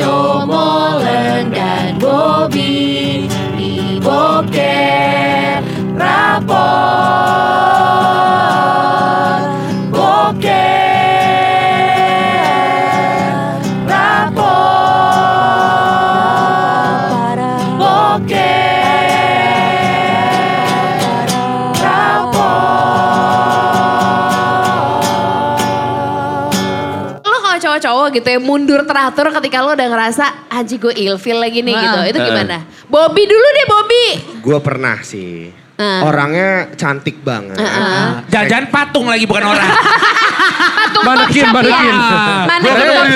Rio gitu ya mundur teratur ketika lo udah ngerasa anjing gue ilfil lagi nih gitu. Itu gimana? Bobby dulu deh Bobby. Gue pernah sih. Ah. Orangnya cantik banget. Jangan-jangan patung lagi bukan orang. Patung Manekin, ya? Manekin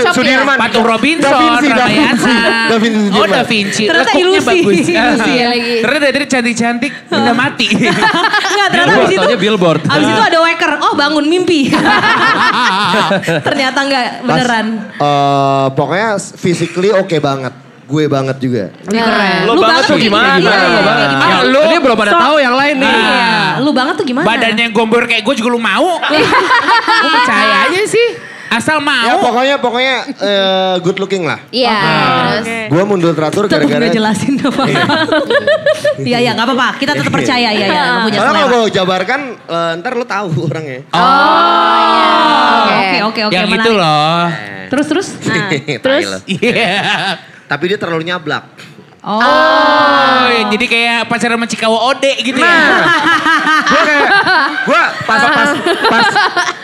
ya? Sudirman. Patung Robinson, Da Vinci, Da Vinci. Ramayana. Da Vinci Oh. Da Vinci. Ternyata ilusi. bagus. Ilusi ya lagi. Ternyata dari cantik-cantik udah mati. Enggak, ternyata abis itu. billboard. Abis itu ada waker. Oh bangun mimpi. ternyata enggak Pas, beneran. eh, pokoknya physically oke banget. Gue banget juga. Keren. Lo banget tuh kayak gimana? Iya, Lo iya, banget. gimana? Ah, lu- Ini belum pada tahu yang lain nih. Iya. Lu banget tuh gimana? Badannya gombor kayak gue juga lu mau. Gue percaya aja sih. Asal Ya mau. pokoknya pokoknya eh, good looking lah. Iya. terus. Gue mundur teratur Tetep gara-gara. gak jelasin apa. Iya, iya gak apa-apa. Kita tetap percaya ya, ya. Lu punya Soalnya kalau selera. gue jabarkan, eh, ntar lo tahu orangnya. Oh, Oke, oke, oke. Yang menarik. itu loh. Terus, terus. Nah. terus? Iya. Tapi dia terlalu nyablak. Oh. Oh, ya, jadi kayak pacaran sama Cikawa Ode gitu ya. gue kayak, gue pas pas pas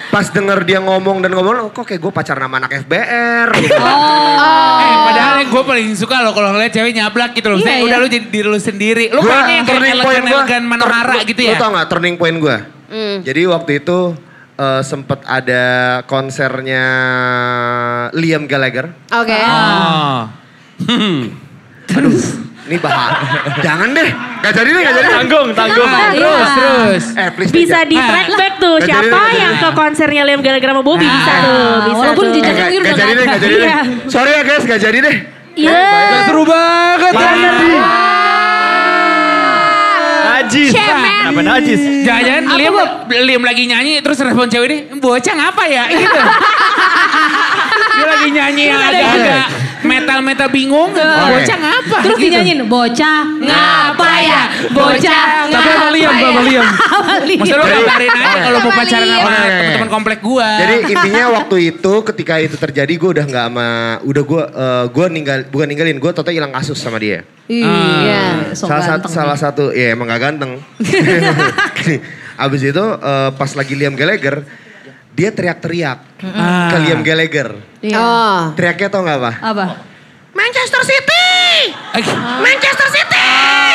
pas denger dia ngomong dan ngomong, kok kayak gue pacaran sama anak FBR. Gitu. Eh, padahal yang gue paling suka loh kalau ngeliat cewek nyablak gitu loh. Iya, Saya iya. udah lu jadi diri lu sendiri. Lu Gua kayaknya yang kayak turning point gua, elegan-elegan Manohara gitu Lu ya. tau gak turning point gue? Jadi waktu itu eh, sempet ada konsernya Liam Gallagher. Oke. Oh. Aduh, ini bahas. Jangan deh, gak jadi deh, gak jadi. Tanggung, tanggung. Kenapa? Terus, Iya. terus. Eh, please Bisa di track back tuh Gak siapa jadi. yang ke konsernya Liam Gallagher sama Bobby bisa tuh, bisa walaupun tuh. Jejaknya gak, udah gak jadi deh, gak jadi deh. Iya. Sorry ya guys, gak jadi deh. Iya. Seru banget. Najis. Kenapa najis? Jangan-jangan Liam, Liam lagi nyanyi terus respon cewek ini, bocah ngapa ya? Gitu. Dia lagi nyanyi yang agak-agak metal-metal bingung. Bocah ngapa? Terus Gitu. dinyanyiin, bocah ngapa ya? Bocah Tapi sama Liam, sama Liam. Maksudnya lu kabarin aja kalau mau pacaran sama teman-teman komplek gua. Jadi intinya waktu itu ketika itu terjadi gue udah nggak sama udah gue uh, gue ninggal bukan ninggalin gue total hilang kasus sama dia. Iya, sok salah satu salah satu ya emang gak ganteng. Abis itu eh, pas lagi Liam Gallagher dia teriak-teriak ke Liam Gallagher. Iya. Oh. Teriaknya tau gak apa? Apa? Manchester City, Manchester City.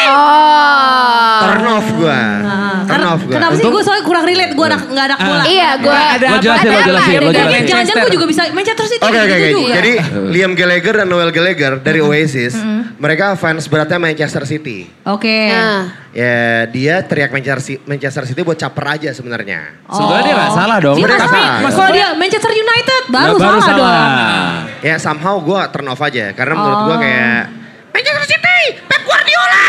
Oh. Turn off gue, turn Karena, off gue. kenapa sih gue soalnya kurang relate, gue anak, gak anak bola. Iya, gue Ada Lo jelasin, lo jelasin, lo jelasin. Jangan-jangan gue juga bisa Manchester City Oke oke gitu oke. juga. Jadi Liam Gallagher dan Noel Gallagher dari Oasis, mereka fans beratnya Manchester City. Oke. Nah. Ya dia teriak Manchester City, Manchester City buat caper aja sebenarnya. Sebetulnya dia gak salah dong. Iya, Sebenarnya tapi nggak salah. kalau dia Manchester United baru, Nah, baru salah, salah. dong. Ya somehow gue turn off aja karena menurut gue Oh. kayak Manchester City, Pep Guardiola.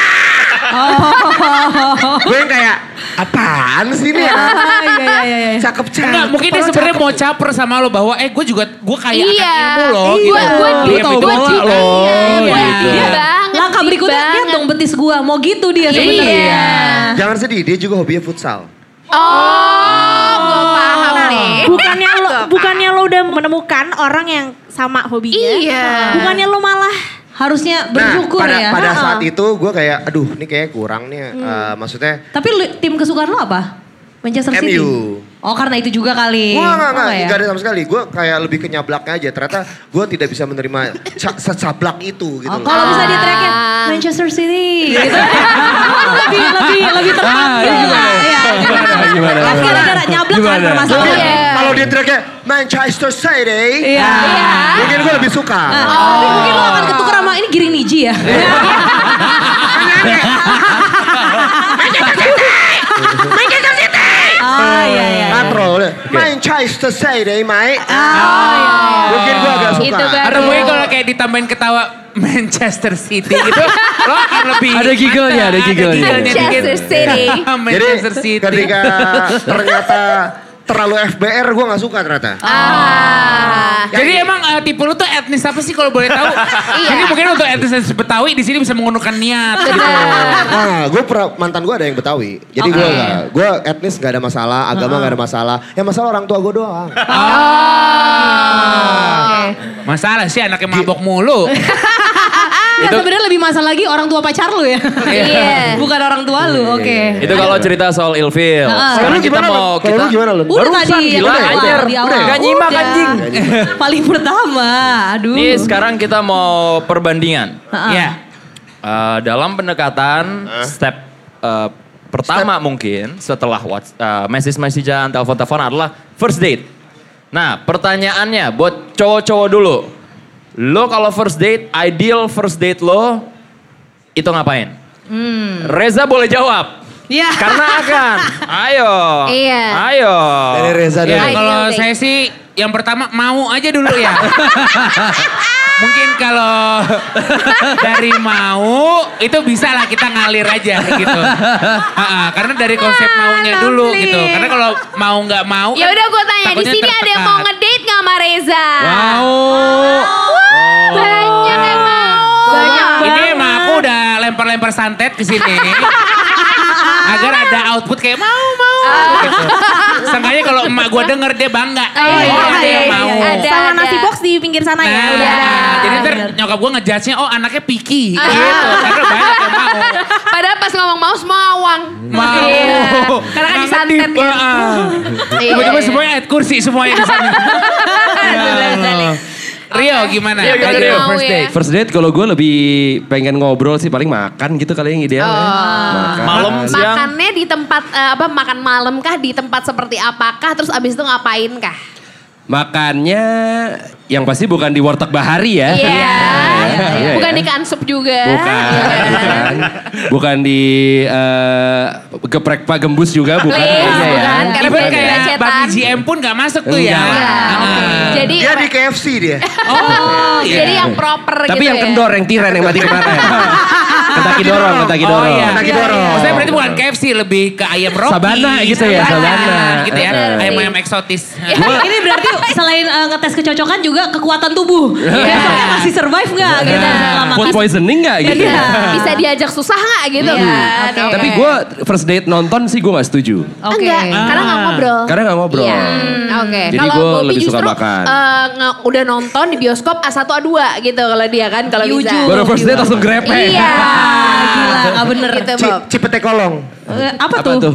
Oh. gue kayak apaan sih ini ya? Iya, iya, iya, iya. Cakep cakep. Enggak, mungkin dia sebenarnya mau caper sama lo bahwa eh gue juga gue kayak Iya. akan ilmu lo Iya, gitu. gue Liam tahu itu- bola juga, lo. iya, iya. banget, Langkah deep berikutnya lihat dong betis gua. Mau gitu dia sebenarnya. Iya. Jangan sedih, dia juga hobinya futsal. Oh, gue paham nih. Bukannya lo bukannya lo udah menemukan orang yang sama hobinya. Iya. Bukannya lo malah Harusnya bersyukur nah, pada, ya. pada Ha-ha. saat itu gue kayak, aduh ini kayak kurang nih. eh, maksudnya Tapi lu- tim kesukaan lo apa? Manchester City? MU. Oh karena itu juga kali. Gue gak, Oh, gak, ya? gak ada sama sekali. Gue kayak lebih ke nyablaknya aja. Ternyata gue tidak bisa menerima ca- secablak itu gitu. Oh, loh. kalau bisa dia teriaknya Ah. Manchester City gitu. lebih lebih lebih tepat. Ah, gimana? Iya, Gimana, gimana, Kan gimana? gara-gara nyablak kan Gimana? Tapi permasalahan. Iya. kalau dia teriaknya Manchester City, Iya. mungkin gue lebih suka. Tapi mungkin lo akan ketukar sama ini Giring Niji ya. Manchester City! Ah iya iya. Katro, udah. Manchester City, mate. Ah iya iya. Mungkin gue agak suka. Itu. Atau mungkin kalau kayak ditambahin ketawa Manchester City gitu, lo akan lebih Ada giggle-nya, ada giggle-nya. dikit. Manchester City. Jadi Manchester City. ketika ternyata terlalu FBR gue gak suka ternyata. Ah. Jadi emang eh, tipe lu tuh etnis apa sih kalau boleh tahu? Iya. Jadi mungkin untuk etnis etnis Betawi di sini bisa menggunakan niat. gitu. Nah, gue mantan gue ada yang Betawi. Jadi gue Oke. gak, gue etnis gak ada masalah, agama gak ada masalah. Yang masalah orang tua gue doang. Oh. Masalah sih anaknya mabok mulu. Itu sebenarnya lebih masalah lagi orang tua pacar lu ya. Iya. Bukan orang tua lu, oke. Itu kalau cerita soal ilfil. Sekarang kita mau kita gimana lu? Udah Barusan tadi gila, yang anjir. awal, di awal. Gak nyimak, anjing. Paling pertama, aduh. Nih sekarang kita mau perbandingan. Heeh. Ya. Eh, dalam pendekatan step eh, pertama mungkin setelah whats- eh, message-messagean, telepon-telepon adalah first date. Nah pertanyaannya buat cowok-cowok dulu. Lo kalau first date, ideal first date lo itu ngapain? Reza boleh jawab. Ya. Karena akan. Ayo. Iya. Ayo. Dari Reza Ya dulu. kalau Ideal saya sih yang pertama mau aja dulu ya. Mungkin kalau dari mau itu bisa lah kita ngalir aja gitu. Karena dari konsep maunya dulu gitu. Karena kalau mau nggak mau. Ya kan udah gue tanya di sini ada yang mau ngedate nggak sama Reza? Mau. Banyak yang mau. Banyak Ini emang aku udah lempar-lempar santet ke sini. agar ada output kayak mau mau. Gitu. Seenggaknya kalau emak gue denger dia bangga. Oh, iya, ada yang iya, mau. iya. Ada, Sama ada. nasi box di pinggir sana Nah, ya. Udah jadi ntar nyokap gue ngejudge-nya, oh anaknya picky Ah. gitu. Karena banyak yang mau. Padahal pas ngomong mau semua awang. Mau. Iya. Karena kan disantet kan. ah. Iya, Tiba-tiba iya. semuanya ayat kursi semuanya di sana. Ya. Rio gimana? Rio, gimana, Rio? first ya. date. First date kalau gue lebih pengen ngobrol sih paling makan gitu kali yang ideal ya. Makan. Malam siang. Makannya di tempat eh, apa makan malam kah di tempat seperti apakah terus abis itu ngapain kah? Makannya yang pasti bukan di warteg bahari ya. Iya. Iya, Bukan ya. di kansup juga. Bukan, bukan. Bukan di eh, geprek Pak Gembus juga, bukan. Iya, kayaknya ya. bukan. Karena Even kayak. Babi GM pun gak masuk tuh ya. Iya, oke. Jadi Dia di KFC dia. Oh, iya. jadi yang proper Tapi gitu yang ya. kendor, yang tiran, yang mati kemarin. Kentaki dorong, Oh dorong. iya. Kaki dorong. Maksudnya berarti bukan KFC, lebih ke ayam Rocky. Sabana gitu ya, Sabana. Gitu ya, ayam-ayam eksotis. Ini berarti selain eh, ngetes kecocokan juga kekuatan tubuh. Besoknya masih survive nggak gitu Food poisoning gak gitu? Iya. Bisa diajak susah nggak gitu Iya, kan? Tapi gue first date nonton sih gue gak setuju. Oke. Enggak, karena nggak ngobrol. Karena gak ngobrol. Iya, hmm, oke. Jadi Kalau gua Bobby lebih suka makan. eh, udah nonton di bioskop A1 A2 gitu kalau dia kan kalau bisa. Baru first date langsung grepe. Iya. Gila, nggak bener. Gitu, Ci- Bob. Cipete kolong. Eh, apa, Apa tuh? tuh?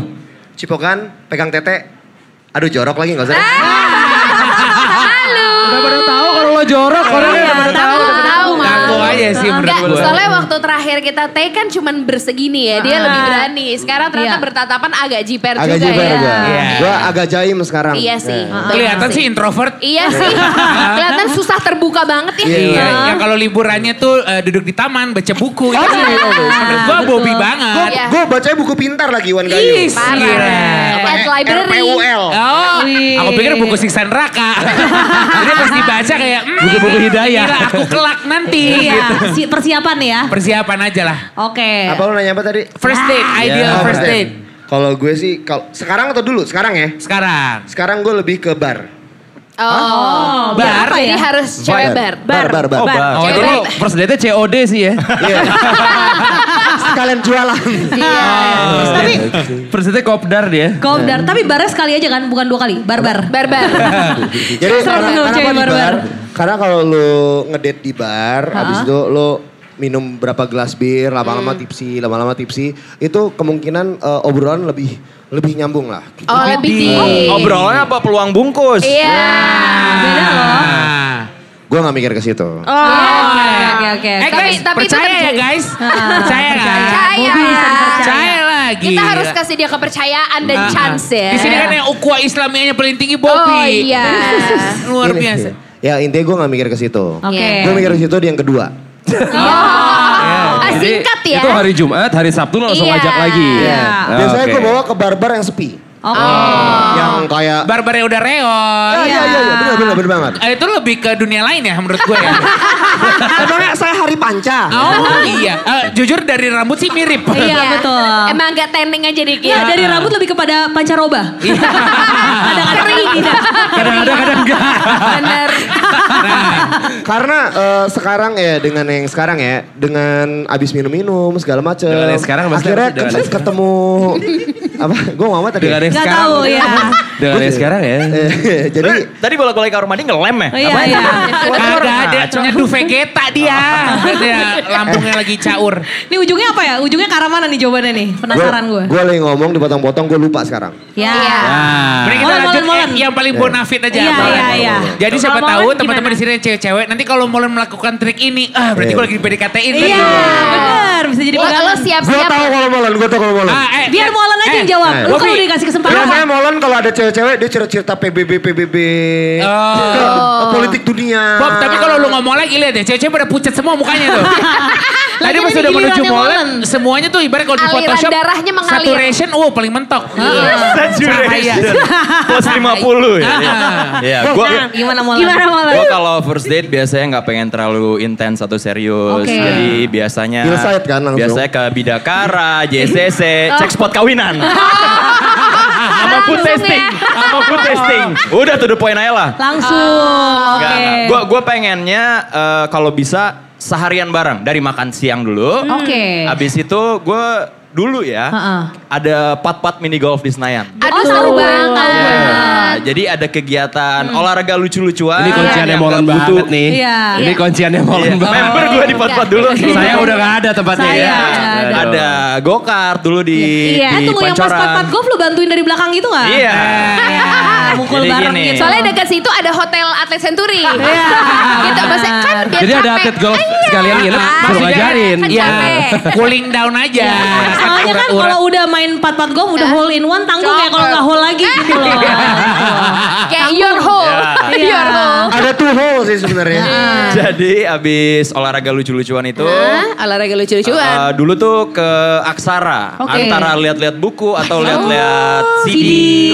Cipokan, pegang tete. Aduh jorok lagi gak usah. deh. Udah pada tahu kalau lo jorok orangnya udah pada tahu, Aja sih menurut Enggak, gue. soalnya waktu terakhir kita take kan cuman bersegini ya. Dia lebih berani. Sekarang ternyata Iya. bertatapan agak jiper Agak juga jiper ya. gue. Iya. Gue agak jaim sekarang. Iya sih. Bener Kelihatan sih introvert. Iya sih. Kelihatan susah terbuka banget ya. Iya, yang kalau liburannya tuh eh, duduk di taman baca buku. Itu iya, iya. menurut gua Bobby banget. Iya. Gue bacanya buku pintar lagi Wan Gayu. Parah. At library. RPUL. Oh, aku pikir buku siksa neraka. Jadi pas dibaca kayak hmm, Buku-buku hidayah. aku kelak nanti. Iya, gitu. Si- persiapan ya. Persiapan aja lah. Oke. Apa lu nanya apa tadi? First date, ideal Oh, first date. Kalau gue sih, kalau sekarang atau dulu? Sekarang ya. Sekarang. Sekarang gue lebih ke bar. Oh, bar apa Jadi ya? harus cewek bar. Bar, bar, bar. Oh, bar. Oh, itu jadi- lo first date-nya COD sih ya. Iya. Sekalian jualan. Tapi First date-nya kopdar dia. Kopdar, tapi barnya sekali aja kan, bukan dua kali. Bar-bar. Barbar. Jadi Serem karena, tuh karena barbar. bar? Karena kalau lu ngedate di bar, habis itu lu minum berapa gelas bir, lama-lama tipsi, lama-lama tipsi, itu kemungkinan eh, obrolan lebih lebih nyambung lah. Oh, lebih di. Obrolannya apa peluang bungkus? Iya. Beda loh. Gue nggak mikir ke situ. Oh, oke, oke, oke. Eh Tapi- guys, tapi itu percaya ya terjadi. guys? Ah, Percaya kan? Percaya. Bisa dipercaya. Percaya lagi. Kita harus kasih dia kepercayaan dan Ah, ah. chance ya. Di sini kan yang ukhuwah Islamianya paling tinggi Bobby. Oh iya. Luar biasa. Ya intinya gue nggak mikir ke situ. Oke. Iya. Gue mikir ke situ di yang kedua. Ah, Jadi, singkat ya. Itu hari Jumat, hari Sabtu lo langsung Iya. ngajak lagi. Iya. Ah, Biasanya oke. gue bawa ke bar-bar yang sepi. Oke. Yang kayak Barbarnya udah reot. Ah, iya iya iya benar benar benar banget. Eh, itu lebih ke dunia lain ya menurut gue ya. Emangnya saya hari panca. Oh iya, Eh, jujur dari rambut sih mirip. Iya, betul. Emang agak tending aja dikit. Iya, dari rambut lebih kepada pancaroba. Iya. Kadang-kadang tidak. Kadang-kadang kadang enggak. Bener. Karena eh, sekarang ya dengan yang sekarang ya dengan abis minum-minum segala macem. Dengan yang sekarang akhirnya ketemu apa? Gue apa tadi? Dengan yang sekarang. tahu, ya. Dengan yang sekarang ya. Eh, Jadi Tadi bolak-balik kamar mandi ngelem ya? Oh, Iya, iya. Kagak ada, nyeduh Vegeta dia. Dia lambungnya lagi caur. Ini ujungnya apa ya? Ujungnya ke arah mana nih jawabannya nih? Penasaran gue. Gue lagi ngomong dipotong-potong gue lupa sekarang. Ya. Iya. Nah. Mending kita lanjut eh, yang paling bonafit aja. Iya, iya, iya. Jadi siapa tahu teman-teman di sini yang cewek-cewek, nanti kalau molen melakukan trik ini, ah berarti Iya. gue lagi di PDKT-in. Iya, benar. Bisa jadi Lo, lo pegangan. Gue siap-siap. tahu kalau molen, gue tahu kalau molen. Ah, eh, Biar eh, Molen aja eh, yang jawab. eh. Lu kalau dikasih kesempatan. Biasanya molen kalau ada cewek-cewek dia cerita-cerita PBB PBB Oh. politik dunia. Bob, tapi kalau lu ngomong lagi lihat deh, cewek-cewek pada pucat semua mukanya tuh. Tadi pas udah menuju molen, semuanya tuh ibarat kalau di Photoshop, darahnya mengalir. saturation, oh paling mentok. Cahaya. Plus 50 ya. Iya, gua Nah, Gimana Molen? Gimana Molen? Gua kalau first date biasanya nggak pengen terlalu intens atau serius. Jadi biasanya kan? Biasanya ke Bidakara, JCC, cek spot kawinan. Sama food Langsung testing, ya. sama food testing. Udah to the point aja lah. Langsung. Oke. Nggak, nggak. Gua gua pengennya eh, kalau bisa seharian bareng dari makan siang dulu. Oke. Habis itu gue dulu ya Heeh. ada pat-pat mini golf di Senayan. Aduh seru banget. Nah, jadi ada kegiatan olahraga lucu-lucuan. Ini kunciannya yang butuh- banget nih. Iya. Ini kunciannya molen Iya, banget. Member gue di pat-pat dulu. Saya udah gak ada tempatnya Saya ya. ada. Ada go-kart dulu di, Iya. Eh di tunggu yang pas Pancoran. pat-pat golf lu bantuin dari belakang gitu gak? Iya. Iya. Mukul Jadi bareng gini. gitu. Soalnya dekat situ ada hotel atlet Century. Iya. gitu maksudnya kan biar Jadi ada capek. atlet golf Ah, iya. sekalian nginep, suruh Maksudnya, ngajarin. kan Ya, capek. cooling down aja. Soalnya kan kalau udah main pat-pat golf udah hole in one tanggung kayak kalau nggak hole lagi gitu loh. Kayak your hole. Iya. Your hole. Hole sih sebenarnya. Jadi abis olahraga lucu-lucuan itu. Hah? olahraga lucu-lucuan. uh, dulu tuh ke Aksara. Oke. Antara lihat-lihat buku atau lihat-lihat CD. CD.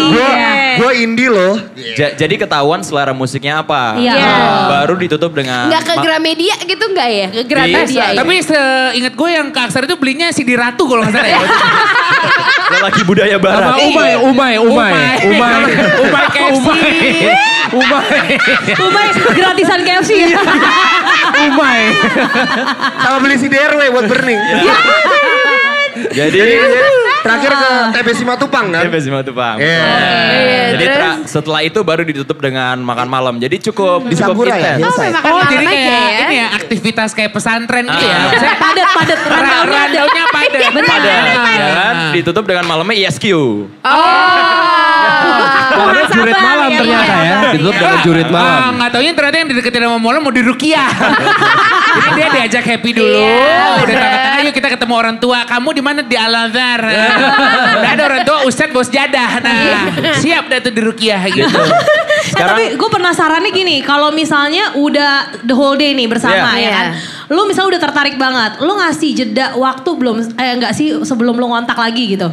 Gue Oke. gue indie loh. Ja- jadi ketahuan selera musiknya apa. Iya. Uh, Baru ditutup dengan... Enggak ke Gramedia gitu enggak ya? Ke Bisa, Gramedia ya? Tapi seingat gue yang ke Aksara itu belinya CD Ratu kalau nggak salah ya. Lelaki budaya barat. Sama umai, umai, umai, umai. Umai KFC. Umai. Umay gratisan KFC ya. Umai. Sama beli si DRW buat burning. Jadi... Terakhir ke TB Simatupang kan? TB Simatupang. Iya. Iya, Jadi terus? tra- setelah itu baru ditutup dengan makan malam. Jadi cukup Di cukup Sampura ya? makan Oh malam jadi kayak ya? ini ya aktivitas kayak pesantren gitu ya. Ah. Maksudnya Padat, padat. Rundownnya ada. rundownnya padat. Benar. Ada, Ah. ya kan? Ditutup dengan malamnya ISQ. Oh, ada jurit malam Iya, ternyata iya. ya. Ditutup dengan jurit Ah, malam. nggak taunya ternyata yang dideketin sama Mola mau dirukiah. Jadi dia diajak happy dulu. Iya. Udah tengah-tengah yuk kita ketemu orang tua. Kamu di mana di Al Azhar. Udah ada orang tua Ustadz bos jadah. Nah siap dah tuh dirukiah gitu. Eh, tapi gue penasarannya gini, kalau misalnya udah the whole day nih bersama Iya. ya kan, lu misalnya udah tertarik banget, lu ngasih jeda waktu belum, eh enggak sih sebelum lu ngontak lagi gitu?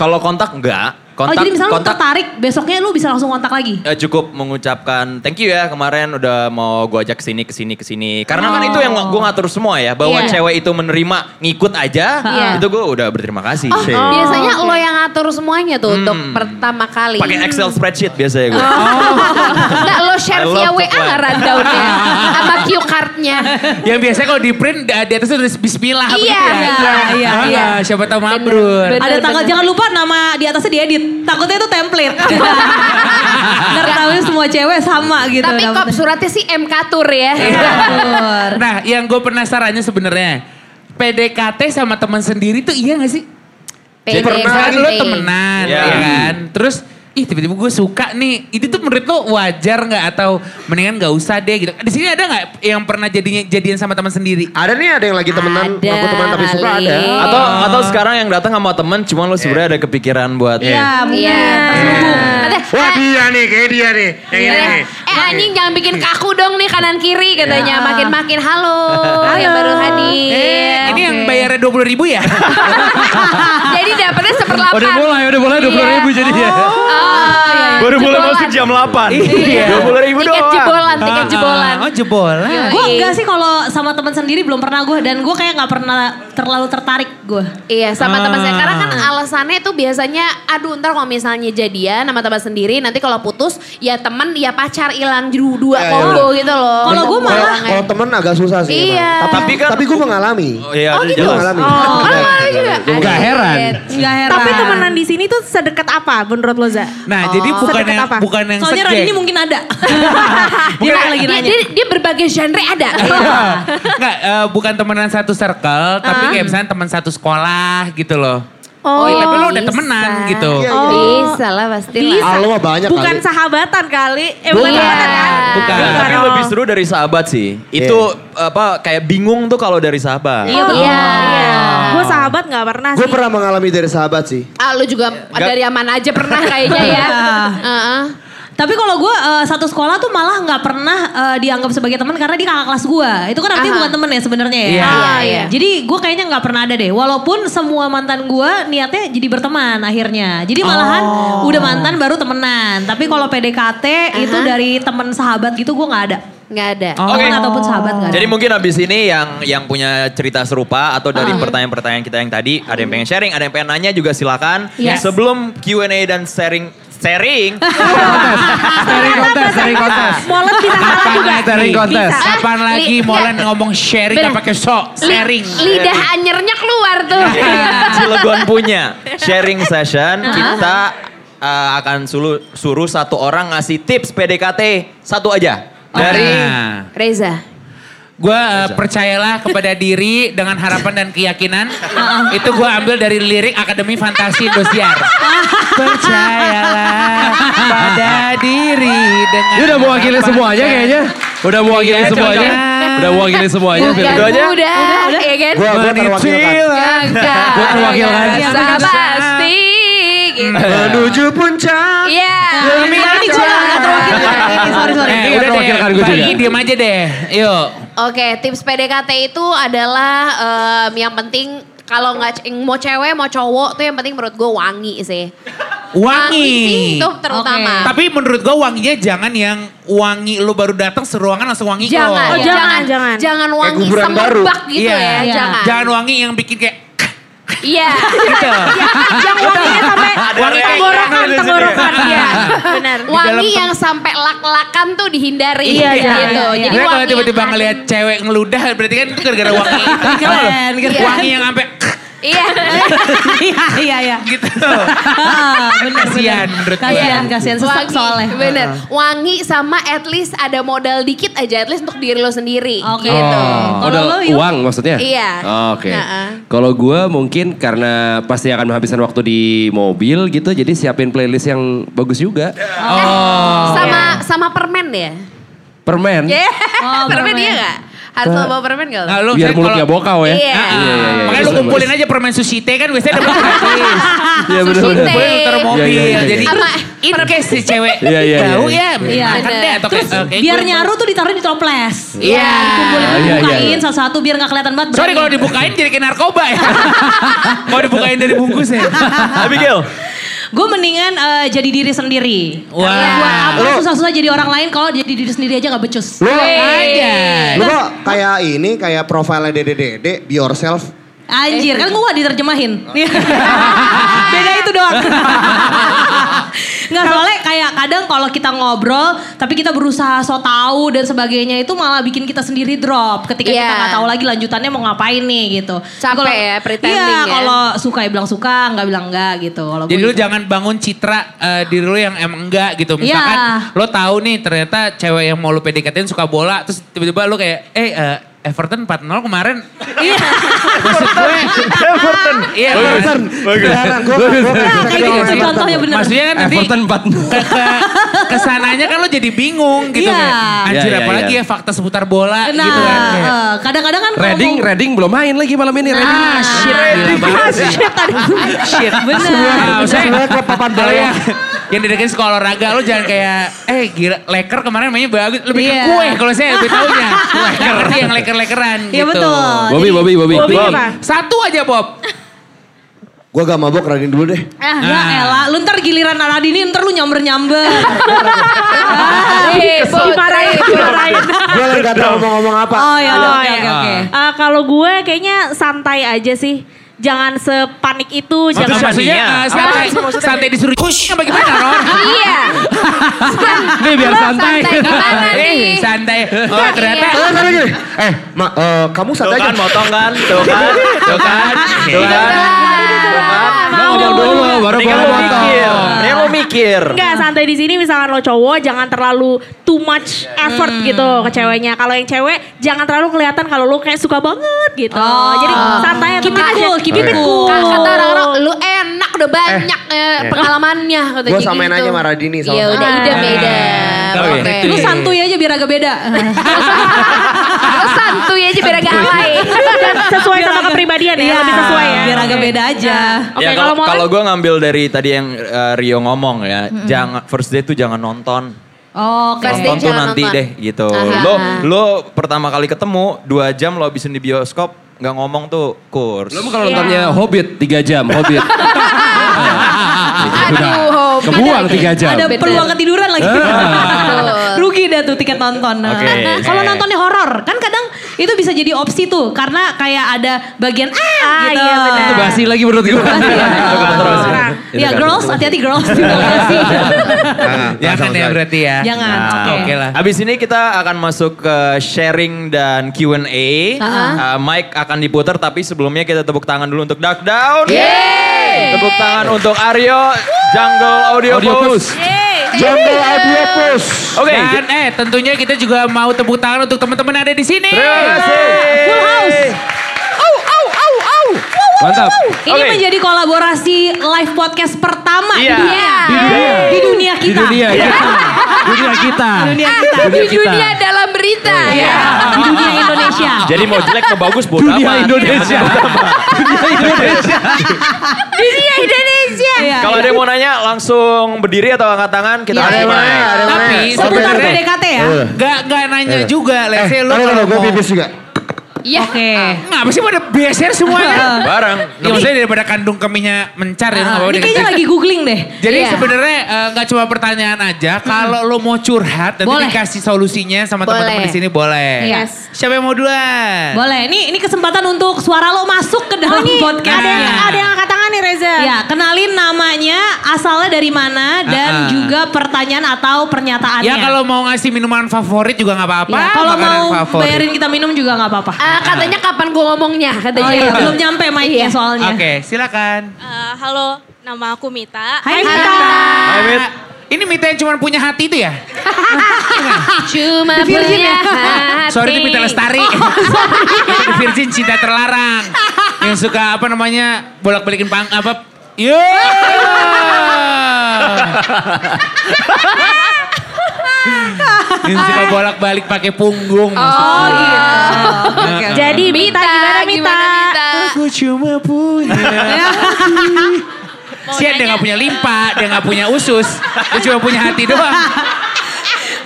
Kalau kontak enggak. Kontak, oh jadi misalnya lu kontak tertarik, besoknya lu bisa langsung kontak lagi? eh, cukup mengucapkan thank you ya kemarin udah mau gue ajak ke sini ke sini ke sini. Karena kan itu yang gue ngatur semua ya. Bahwa Iya. cewek itu menerima ngikut aja. Iya. Itu gue udah berterima kasih. Oh, biasanya lo yang ngatur semuanya tuh untuk pertama kali. Pakai Excel spreadsheet biasanya gue. Enggak lo share via WA nggak rundownnya sama cue cardnya. Yang biasanya kalau di print di di atas tulis Bismillah. Iya, ya. iya, iya, Ah, iya. Siapa tahu mabrur. Ada tanggal, bener. jangan lupa nama di atasnya diedit. Takutnya itu template. Ntar tahunya semua cewek sama gitu. Tapi kok dapetnya. suratnya sih MK Tour ya. Betul. Nah yang gue penasarannya sebenarnya. PDKT sama teman sendiri tuh iya gak sih? PDKT. Misalnya lo temenan Iya. ya kan. Terus ih tiba-tiba gue suka nih. Itu tuh menurut lo wajar gak atau mendingan gak usah deh gitu. Di sini ada gak yang pernah jadinya jadian sama teman sendiri? Ada nih ada yang lagi temenan, Ada ngaku teman tapi suka ada. Atau atau sekarang yang datang sama temen cuma lo sebenarnya ada kepikiran buat Iya. Iya. Ada, Wah dia nih, kayak dia nih. Kayak Iya. nih. Eh anjing jangan bikin kaku dong nih kanan kiri katanya. Iya. Makin-makin halo, yang baru hadir. Eh, ini yang bayar gara-gara 20 ribu ya? Jadi dapetnya seperlapan. Udah mulai, udah mulai 20 ribu Iya. jadinya. Oh, Baru mulai masuk jam 8. Iya. 20 ribu doang. Jebolan. Oh jebolan. Gue enggak sih kalau sama teman sendiri belum pernah gue dan gue kayak nggak pernah terlalu tertarik gue. Iya sama teman saya. Karena kan Ah. alasannya itu biasanya, aduh ntar kalau misalnya jadian sama teman sendiri, nanti kalau putus ya teman ya pacar hilang dua, dua Iya, combo gitu loh. Kalau gua Combo malah-. Kalau temen agak susah sih. Iya. emang. Tapi kan- tapi gue mengalami. Oh iya, Oh, gitu? Gue mengalami. Oh, malah juga. Nggak heran. Nggak heran. Tapi temenan di sini tuh sedekat apa menurut lo Za? Nah jadi Oh. bukan yang, apa? bukan yang Soalnya sejek. Radini mungkin ada. Dia, lagi dia, nanya. dia, dia berbagai genre ada. Enggak, eh, bukan temenan satu circle, tapi kayak misalnya teman satu sekolah gitu loh. Oh, iya, tapi lo udah bisa. temenan gitu. Iya, Oh. iya. Bisa lah pasti Bisa. lah. Ah, lo mah banyak Bukan kali. sahabatan kali. Eh bukan Iya. sahabatan kan? Bukan. Enggak, tapi Oh. lebih seru dari sahabat sih. Itu apa kayak bingung tuh kalau dari sahabat. Iya. Iya. Gue sahabat gak pernah Gue sih. pernah mengalami dari sahabat sih. Ah lu juga dari mana aja pernah kayaknya ya. Heeh. Tapi kalau gue eh, satu sekolah tuh malah nggak pernah eh, dianggap sebagai teman karena dia kakak kelas gue. Itu kan artinya Aha. bukan temen ya sebenarnya ya. Iya, iya, iya. Jadi gue kayaknya nggak pernah ada deh. Walaupun semua mantan gue niatnya jadi berteman akhirnya. Jadi malahan udah mantan baru temenan. Tapi kalau PDKT itu Aha. dari temen sahabat gitu gue nggak ada. Nggak ada. Oh. Temen Oke. ataupun sahabat nggak ada. Jadi mungkin abis ini yang yang punya cerita serupa atau dari pertanyaan-pertanyaan kita yang tadi, ada yang pengen sharing, ada yang pengen nanya juga silakan. Yes. Sebelum Q&A dan sharing sharing, Sharing kontes, sharing kontes. Molen bisa salah Kapan juga. lagi? Sharing kontes. Kapan lagi Li- Molen ngomong sharing gak pakai sok, sharing. lidah anyernya keluar tuh. Cilegon punya sharing session, kita uh, akan suruh, suruh satu orang ngasih tips PDKT satu aja. Dari Nah. Reza. Gue percayalah kepada diri dengan harapan dan keyakinan. itu gue ambil dari lirik Akademi Fantasi Indosiar. percayalah pada diri dengan Dia udah mewakili semuanya dan- kayaknya. Udah mewakili Iya, semuanya. coba. Udah mewakili semuanya. Firman. Itu aja? muda, ya kan? Gue gue terwakilkan. Gua terwakilkan. Pasti. Gitu. Menuju puncak. Iya. Ini gue nggak terwakilkan ini sorry sorry. Eh, Iya, udah terwakilkan gue juga. diem aja deh. Yuk. Oke, tips PDKT itu adalah em, yang penting kalau nggak mau cewek mau cowok tuh yang penting menurut gue wangi sih. Wangi. sih itu terutama. Tapi menurut gue wanginya jangan yang wangi lu baru datang seruangan langsung wangi Jangan, kok. Oh, jangan, jangan. jangan wangi kuburan baru. semerbak gitu Iya. ya, Iya. jangan. Jangan wangi yang bikin kayak Iya. gitu. Yang wanginya sampai Wangi tenggorokan, gitu. tenggorokan. Iya, benar. Wangi yang sampai lak-lakan tuh dihindari Iya, gitu. iya, iya, Jadi kalau tiba-tiba yang ngelihat cewek ngeludah berarti kan itu gara-gara wangi itu. Tau nggak lo? Keren, keren. Wangi yang sampai Iya. Iya iya iya. gitu. Ah, bener, Kasian bener. menurut gue. Kasian, kasian. Sesak soalnya. Bener. Wangi sama at least ada modal dikit aja. At least untuk diri lo sendiri. Oke. Gitu. Oh, Yuk? uang maksudnya? Iya. Oh, Oke. Heeh. Kalau gue mungkin karena pasti akan menghabiskan waktu di mobil gitu, jadi siapin playlist yang bagus juga. Oh. Sama sama permen ya? Permen. Yeah. Oh, permen permen. iya gak? Harus lo bawa permen gak? lo? Nah, lu Biar misalnya mulutnya kalau- bokau ya. Iya. Ah. Iya, iya, iya. Makanya lu kumpulin aja permen susite kan biasanya dapat gratis. Iya benar Sushi benar. teh. Gue muter mobil. Iya, iya, iya. Jadi Sama in case si cewek Iya, iya, iya. ya. Iya. Makan deh atau biar nyaru tuh ditaruh di toples. Iya. Kumpulin Ah, iya, bukain iya. satu-satu biar gak kelihatan banget. Sorry kalau dibukain jadi kayak narkoba ya. Mau dibukain dari bungkusnya. Abigail. Gue mendingan eh, jadi diri sendiri. Wah. Buat apa Lu- susah-susah jadi orang lain kalau jadi diri sendiri aja gak becus. Lu, Aja. lu kok kayak ini, kayak profilnya Dede Dede, be yourself. Anjir, kan gue diterjemahin. Beda itu doang. Nggak soalnya kayak kadang kalau kita ngobrol tapi kita berusaha so tahu dan sebagainya itu malah bikin kita sendiri drop ketika kita Iya. nggak tahu lagi lanjutannya mau ngapain nih gitu. Capek Kalau- ya, pretending Iya, ya. kalau suka ya bilang suka, nggak bilang enggak gitu. Kalau Jadi lu gitu. jangan bangun citra eh, diri lu yang emang enggak gitu. Misalkan Iya. lo tahu nih ternyata cewek yang mau lu PDKT suka bola terus tiba-tiba lu kayak eh eh, Everton 4-0 kemarin. Iya. Maksud gue Everton. Iya Everton. Gitu tuh gua- contohnya bener. Maksudnya kan nanti Everton 4 ke, ke, ke sananya kan lo jadi bingung gitu Iya. anjir Iya, iya, apalagi iya. ya fakta seputar bola Nah, gitu kan. Eh, kadang-kadang kan Reading, Reading belum main lagi malam ini. Reading. Ah shit banget sih. Shit. Bener. Maksudnya Sebenarnya klub papan kalau bawah. Yang dideketin sekolah olahraga lu jangan kayak eh gila leker kemarin mainnya bagus lebih Iya. ke kue kalau saya lebih taunya leker yang leker-lekeran Iya gitu. betul. Bobby, Bobby, Bobby. Bobby Bob. Satu aja Bob. Gue gak mabok, Radin dulu deh. Ah, ya Nah. elah, lu ntar giliran Aladini ntar lu nyamber-nyamber. Ribut, Dimarahin, ribut. dimarahin. Gue lagi gak tau ngomong-ngomong apa. oh ya udah, Oh, oke iya. oke oke. Eh, kalau gue kayaknya santai aja sih. Jangan sepanik itu, Maksud, jangan maksudnya Iya. eh, santai, santai disuruh kush apa gimana Ron? Iya. Nih biar santai. Gimana Eh nih? santai. Oh ternyata. Eh. Eh, ma, eh, kamu Tuh santai kan aja. motong kan, tuh kan, tuh kan, tuh kan. Lo ngomong dulu baru boleh lo potong. Mikir. Enggak, santai di sini misalkan lo cowok jangan terlalu too much effort gitu ke ceweknya. Kalau yang cewek jangan terlalu kelihatan kalau lo kayak suka banget gitu. Oh. Jadi santai Keep it cool, keep it cool. Kan kata orang-orang lu enak udah banyak eh, pengalamannya kata Gue gitu. samain aja sama Radini sama Ya udah Ah. idem idem. Oke. Lu santuy aja biar agak beda. Lu santuy aja biar agak alay. Dan sesuai sama kepribadian ya, Iya, lebih sesuai ya. Biar agak beda aja. Oke, ya kalau kalau mau kalau gue ngambil dari tadi yang eh, Rio ngomong ya, jangan first date tuh jangan nonton. Oh. First nonton tuh nanti nonton. deh gitu. Aha. Lo lo pertama kali ketemu dua jam lo habisin di bioskop nggak ngomong tuh kurs. Lo kalau nontonnya Hobbit 3 jam, Hobbit. Aduh, Kebuang 3 jam. Ada peluang ketiduran lagi. Betul. Rugi dah tuh tiket nonton. Oke. Kalau nontonnya horor, kan kadang itu bisa jadi opsi tuh karena kayak ada bagian ah, Ah, gitu. iya, benar. Itu basi lagi menurut gue. Terus. Orang. Ya girls, hati-hati girls. Terima kasih. Nah, Jangan ya berarti ya. Jangan. Nah, Oke. Oke lah. Abis ini kita akan masuk ke sharing dan Q&A. Uh, mic akan diputar tapi sebelumnya kita tepuk tangan dulu untuk Duck Down. Tepuk tangan untuk Aryo, Jungle Audio, Audio Boost. Boost. Jungle Audio Push. Oke. Dan eh tentunya kita juga mau tepuk tangan untuk teman-teman ada di sini. Terima kasih. Full house. Mantap. Ini Oke. menjadi kolaborasi live podcast pertama Iya. di dunia. Di dunia. Di dunia Di kita. dunia kita. Dunia kita. Dunia kita. Di Dunia kita. dunia dalam berita. Iya. Di dunia Indonesia. Jadi mau jelek mau bagus bodo Dunia amat. Indonesia. Dunia Indonesia. Dunia Indonesia. Iya. Kalau ada yang mau nanya langsung berdiri atau angkat tangan kita Iya. kasih Ada yang mic. mana? Ada yang Tapi? Seputar sebenarnya PDKT ya. Gak, gak nanya juga. Let's say lu kalau taruh, gue mau. pipis juga. Iya. Oke. Ngapa sih pada beser semuanya? Bareng. Ya maksudnya daripada kandung keminya mencar ya. nggak apa-apa ini deh. kayaknya lagi googling deh. Jadi Iya. sebenarnya eh, nggak cuma pertanyaan aja. Kalau lo mau curhat, nanti Boleh. dikasih solusinya sama teman-teman di sini boleh. Yes. Siapa yang mau duluan? Boleh. Ini ini kesempatan untuk suara lo masuk ke dalam podcast. Ada yang, ada yang angkat tangan nih Reza. Ya, kenalin namanya, asalnya dari mana, dan Ah, ah. juga pertanyaan atau pernyataannya. Ya kalau mau ngasih minuman favorit juga nggak apa-apa. Ya, kalau mau favorit. bayarin kita minum juga nggak apa-apa. Katanya kapan gue ngomongnya katanya. Oh iya, belum nyampe mic-nya soalnya. Oke, silakan. Eh, halo, nama aku Mita. Hai, Hai, Mita. Hai, Mit. Ini Mita yang cuma punya hati itu ya? Cuma punya ya? hati. Sorry itu Mita Lestari. itu di Virgin cinta terlarang. Yang suka apa namanya bolak-balikin pang apa? Yo. Yang suka bolak-balik pakai punggung. Oh gitu. Oke. Jadi Mita, gimana Mita? Aku cuma punya Sian dia gak punya limpa, dia gak punya usus. Dia cuma punya hati doang.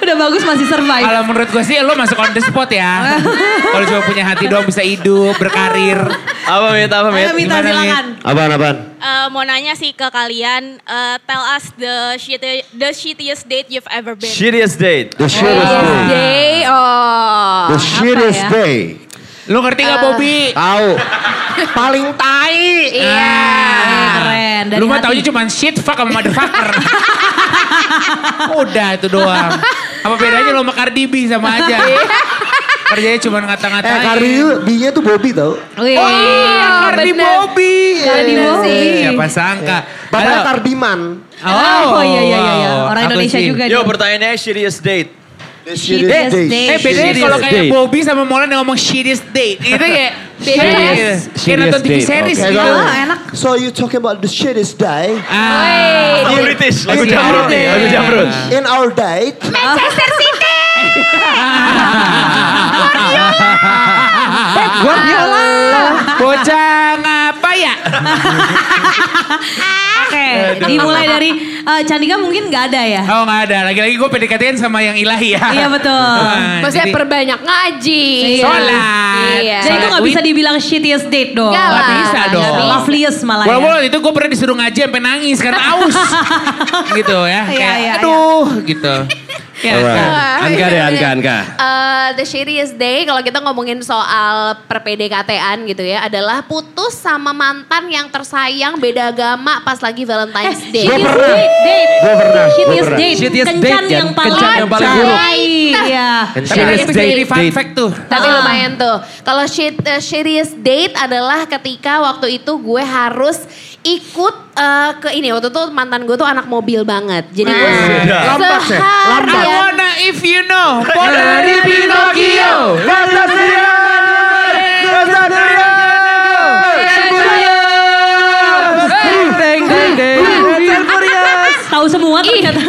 Udah bagus masih survive. Kalau menurut gue sih lo masuk on the spot ya. Kalau cuma punya hati doang bisa hidup, berkarir. Apa Mit? Apa Mit? Ayo Mita Gimana, silakan. Apaan, apaan? Eh, mau nanya sih ke kalian, eh, tell us the shitty, the shittiest date you've ever been. Shittiest date. The shittiest day. Day, oh. The shittiest ya? day. Lo ngerti gak Bobby? Tahu. Paling tai. Iya. Eh, keren. Dari Lu mah taunya cuma shit, fuck sama motherfucker. Udah itu doang. Apa bedanya lo sama Cardi B sama aja. Kerjanya cuma Eh, ngata-ngatain. Cardi itu B-nya tuh Bobby tau. Oh iya, Cardi bener. Bobby. Cardi Bener Bobby. sih. Siapa sangka. Bapaknya Halo. Cardiman. Oh, iya iya iya iya. Orang Aku Indonesia juga Yo pertanyaannya shittiest date. The Shittiest day. Eh bedanya kalau kayak date. Bobby sama Molan yang ngomong shittiest date. Itu kayak. Shittiest. Kayak nonton TV date, series gitu. Ah, enak. So you talking about the shittiest day? Ah. British. Lagu Iya. Jamrut. Lagu Jamrut. In our date, Manchester City. Guardiola. Bocah ngapa ya? Oke, dimulai dari eh, Candika mungkin nggak ada ya? Oh nggak ada, lagi-lagi gue PDKT sama yang ilahi ya. Iya betul. Nah, Maksudnya jadi- perbanyak ngaji. Iya. Sholat. Iya. Jadi itu nggak bisa dibilang shittiest date dong. Nggak lah, bisa dong. bisa. Loveliest malah ya. Waktu itu gue pernah disuruh ngaji sampai nangis karena aus. gitu ya. Iya, Kayak, iya, aduh gitu. Ya, Alright. Ah, Anka deh, Anka, iya. Anka. Eh, the shittiest day kalau kita ngomongin soal perpdkt-an gitu ya adalah putus sama mantan yang tersayang beda agama pas lagi Valentine's Day. Gua Shittiest pernah. Gua pernah. Shittiest date. Shittiest Kencan date, yang paling Kencan yang paling buruk. Iya. Tapi Shittiest date, jadi fun fact tuh. Tapi Ah. lumayan tuh. Kalau shit, eh, shittiest date adalah ketika waktu itu gue harus ikut eh, ke ini. Waktu itu mantan gue tuh anak mobil banget. Jadi gue Lambat, Seth. I seharian. wanna if you know. Dari Pinocchio. Deng, deng. Tahu semua ternyata.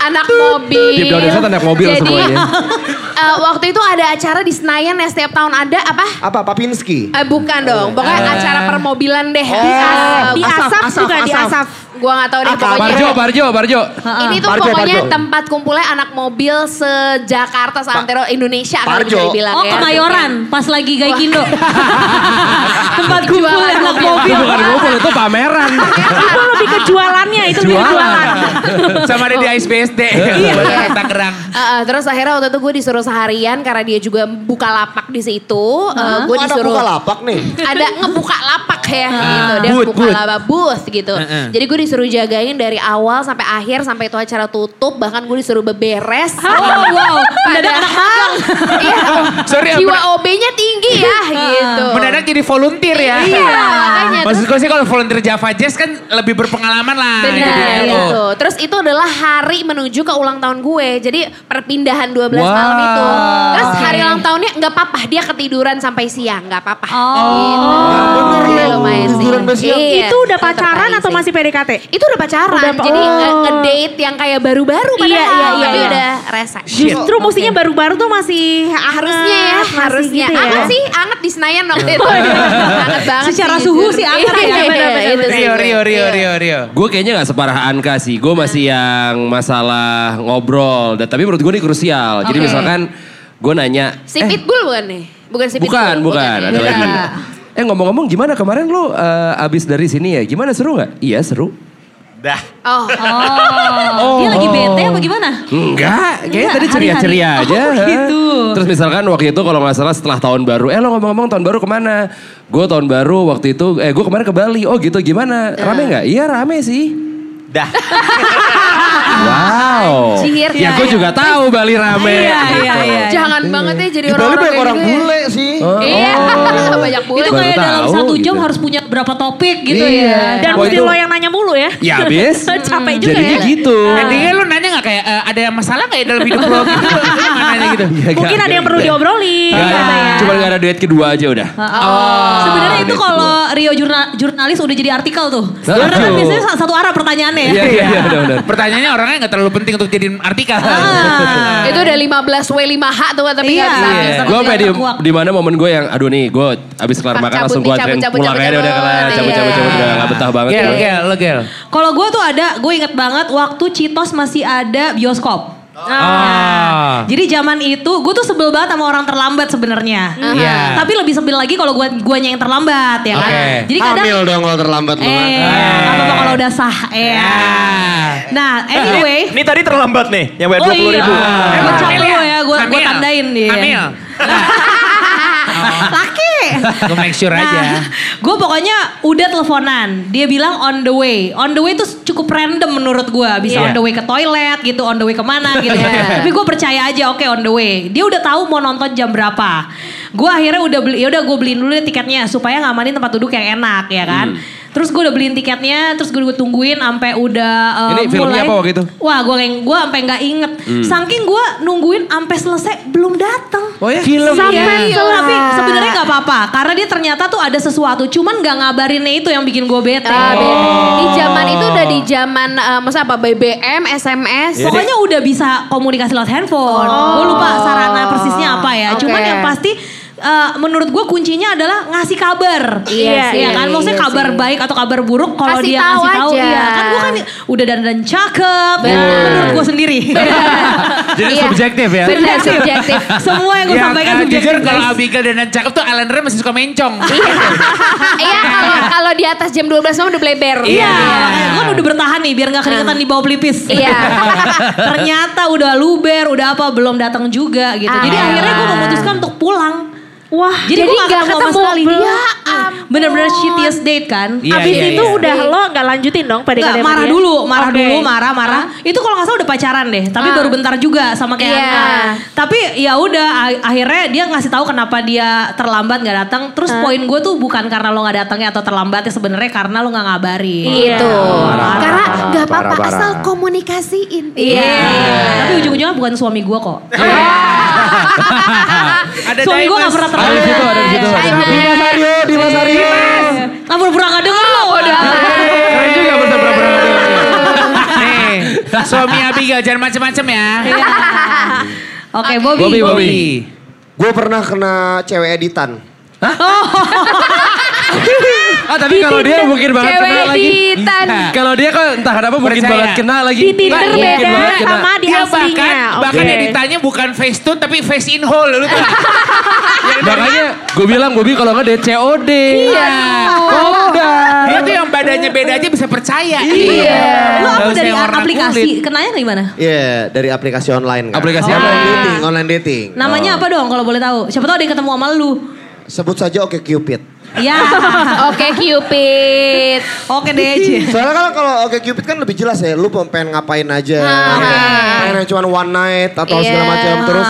anak mobil. Down inside anak mobil Jadi, semuanya. eh, waktu itu ada acara di Senayan ya setiap tahun ada apa? Apa Papinski? Eh, bukan dong, pokoknya acara permobilan deh. Di, Eh, di asap, juga di asap. Gua gak tahu deh pokoknya. Barjo, Barjo, Barjo. Ini tuh Parjo, pokoknya Parjo. tempat kumpulnya anak mobil se-Jakarta, seantero Indonesia kalau bisa dibilang Oh ya. Kemayoran pas lagi Gaikindo. Tempat kumpul anak mobil. Itu bukan ngumpul, itu pameran. Itu lebih ke jualannya, itu lebih Jualan. jualan. Sama ada di ISBSD. Iya. Tangerang. Uh, uh, terus akhirnya waktu itu gue disuruh seharian karena dia juga buka lapak di situ. Uh, gue Ada disuruh buka lapak nih. ada ngebuka lapak ya gitu. Dia buka lapak booth gitu. Jadi gue disuruh jagain dari awal sampai akhir sampai itu acara tutup. Bahkan gue disuruh beberes. Oh wow, magang. Iya. Sorry, Jiwa men- OB-nya tinggi ya gitu. Mendadak jadi volunteer ya. Iya, makanya. Maksud gue sih kalau volunteer Java Jazz kan lebih berpengalaman lah. Benar gitu ya. gitu. Oh. Terus itu adalah hari menuju ke ulang tahun gue. Jadi perpindahan 12 malam Wow. itu. Terus hari ulang tahunnya nggak apa-apa. Dia ketiduran sampai siang. nggak apa-apa. Oh. Gitu. bener Jadi loh, lumayan sih. tiduran sampai siang. Iya, Itu udah pacaran atau masih PDKT? Itu udah pacaran. Udah Jadi oh. nge- ngedate yang kayak baru-baru padahal. Iya, iya, iya, Tapi iya. udah rese. Justru mustinya baru-baru tuh masih Harusnya ya, harusnya. gitu ya. Anget sih, anget di Senayan waktu itu. anget banget Secara sih, suhu sih anget ya, Iya, sih. Rio, Rio, Rio, Iya. Rio, Rio. Gue kayaknya gak separah Anka sih. Gue masih yang masalah ngobrol. Dan, tapi menurut gue ini krusial. Jadi misalkan gue nanya. Si eh, Pitbull bukan nih? Bukan si Pitbull? bukan, bukan. ya? Ada lagi. Eh ngomong-ngomong gimana kemarin lo eh, abis dari sini ya? Gimana seru gak? Iya seru. Oh, Oh. Dia lagi bete apa gimana? Enggak, kayaknya tadi ceria-ceria aja. Oh, gitu. Terus misalkan waktu itu kalau nggak salah setelah tahun baru, eh lo ngomong-ngomong tahun baru ke mana? Gue tahun baru waktu itu, eh gue kemarin ke Bali. Oh gitu, gimana? Rame nggak? Iya rame sih. Dah. Wow. Cihir. Ya gue juga tahu Bali rame. Iya, iya, iya. Jangan banget ya jadi Di Bali orang-orang banyak orang gitu ya. bule sih. Iya, banyak bule. Itu kayak dalam tahu, satu jam gitu. harus punya berapa topik gitu Iya. ya. Dan mesti lo yang nanya mulu ya. Ya abis. Capek juga Jadinya ya. gitu. Endingnya lu nanya gak kayak eh, ada masalah gak ya dalam hidup lo gitu? Nanya gitu. Ya, Mungkin nggak, ada yang perlu nggak. diobrolin. Nggak, gitu ya. Cuma gak ada duet kedua aja udah. Oh. Sebenarnya itu kalau Rio jurnal, jurnalis udah jadi artikel tuh. Karena kan biasanya satu arah pertanyaannya ya. Iya, iya, iya, benar-benar. Pertanyaannya orangnya gak terlalu penting untuk jadiin artikel. Ah. Itu udah 15 W 5H tuh tapi Iya. nggak bisa habis. Iya. Gue sampai di, di mana momen gue yang, aduh nih gue abis kelar makan langsung gue pulang aja udah kelar. cabut, Cabut, cabut, iya. cabut, udah gak betah banget. Gel, gue. gel, lo gel. Kalau gue tuh ada, gue inget banget waktu Citos masih ada bioskop. Ah. Jadi zaman itu gue tuh sebel banget sama orang terlambat sebenarnya. Iya. Tapi lebih sebel lagi kalau gua guanya yang terlambat ya kan. Oke. Jadi kadang Hamil dong kalau terlambat lu kan. eh apa kalau udah sah eh. Ah. Nah, anyway. Ini tadi terlambat nih, yang bayar Oh 20 ribu. iya, Emang Emang hamil capek ya? ya, gue tandain dia. Hamil. Laki. Gue make sure aja. gue pokoknya udah teleponan. Dia bilang on the way. On the way itu cukup random menurut gue. Bisa Iya. on the way ke toilet gitu, on the way ke mana gitu. Iya. Tapi gue percaya aja oke on the way. Dia udah tahu mau nonton jam berapa. Gue akhirnya udah beli, ya udah gue beliin dulu tiketnya supaya ngamanin tempat duduk yang enak ya kan. Terus gue udah beliin tiketnya, terus gue tungguin sampai udah uh, Ini filmnya mulai. apa waktu itu? Wah, gue gue sampai nggak inget. Saking gue nungguin sampai selesai belum datang. Oh ya? Film Sampai Iya, tapi sebenarnya nggak apa-apa karena dia ternyata tuh ada sesuatu, cuman nggak ngabarinnya itu yang bikin gue bete. Ah, beda. Di zaman itu udah di zaman eh, maksudnya apa BBM, SMS. Pokoknya udah bisa komunikasi lewat handphone. Gue lupa sarana persisnya apa ya. Oke. Cuman yang pasti eh, menurut gue kuncinya adalah ngasih kabar. Iya sih, Iya kan, maksudnya iya kabar sih. baik atau kabar buruk kalau dia tahu ngasih tahu. aja. Iya kan gue kan udah dandan cakep. Menurut gue sendiri. Jadi Iya. subjektif ya. Benar subjektif. Semua yang gue Yang, sampaikan eh, subjektif. jujur kalau. Abigail dan cakep tuh Alan Ray masih suka mencong. Iya kalau kalau di atas jam 12 malam udah bleber. Iya, makanya gue udah bertahan nih biar gak keringetan di bawah pelipis. Iya. Ternyata udah luber, udah apa belum datang juga gitu. Jadi Ah. akhirnya gue memutuskan untuk pulang. Wah, Jadi, Jadi gue gak ketemu sekali. Ya. Bener-bener shittiest date kan. Iya, abis iya, itu iya. udah lo nggak lanjutin dong PDKT Nggak, sama marah dia? dulu, marah Oke. dulu, marah, marah. Itu kalau nggak salah udah pacaran deh, tapi Ah. baru bentar juga sama kayak Iya. Anna. Tapi ya udah, akhirnya dia ngasih tahu kenapa dia terlambat nggak datang. Terus poin gue tuh bukan karena lo nggak datangnya atau terlambatnya sebenarnya karena lo nggak ngabarin. Gitu. Parah, Karena nggak apa-apa asal komunikasiin. Iya. Tapi ujung-ujungnya bukan suami gue kok. Ada suami gue nggak Dimas. pernah Ada di situ, terlambat. ada di situ. ada di situ. Dimas Aryo, Dimas Aryo. Nggak pura-pura nggak denger lo. Keren juga bersama Nih, suami Abigail jangan macem-macem ya. Oke, Bobby. Bobby, Bobby. Gue pernah kena cewek editan. Ah tapi kalau dia mungkin banget Cewek kena lagi. editan. Kalau dia kok entah kenapa mungkin banget kena lagi. Di Tinder Mungkin beda sama di Dia aslinya. bahkan, bahkan Oke. editannya bukan face tune tapi face in hole. Lu tau? Makanya gue bilang Bobby kalau nggak dia COD. Iya. Kopda. Dia tuh yang badannya beda aja bisa percaya. Iya. Lo apa Nggak usah dari yang aplikasi? Kenanya kayak gimana? Iya, dari aplikasi online kan. Aplikasi online apa? dating, online dating. Namanya apa dong kalau boleh tahu? Siapa tahu ada yang ketemu sama lu. Sebut saja Oke Cupid. Ya. Oke Cupid. Oke deh. Ci. Soalnya kan kalau Oke Cupid kan lebih jelas ya, lu pengen ngapain aja. Ah. Pengen yang cuma one night atau segala Iya. macam. Terus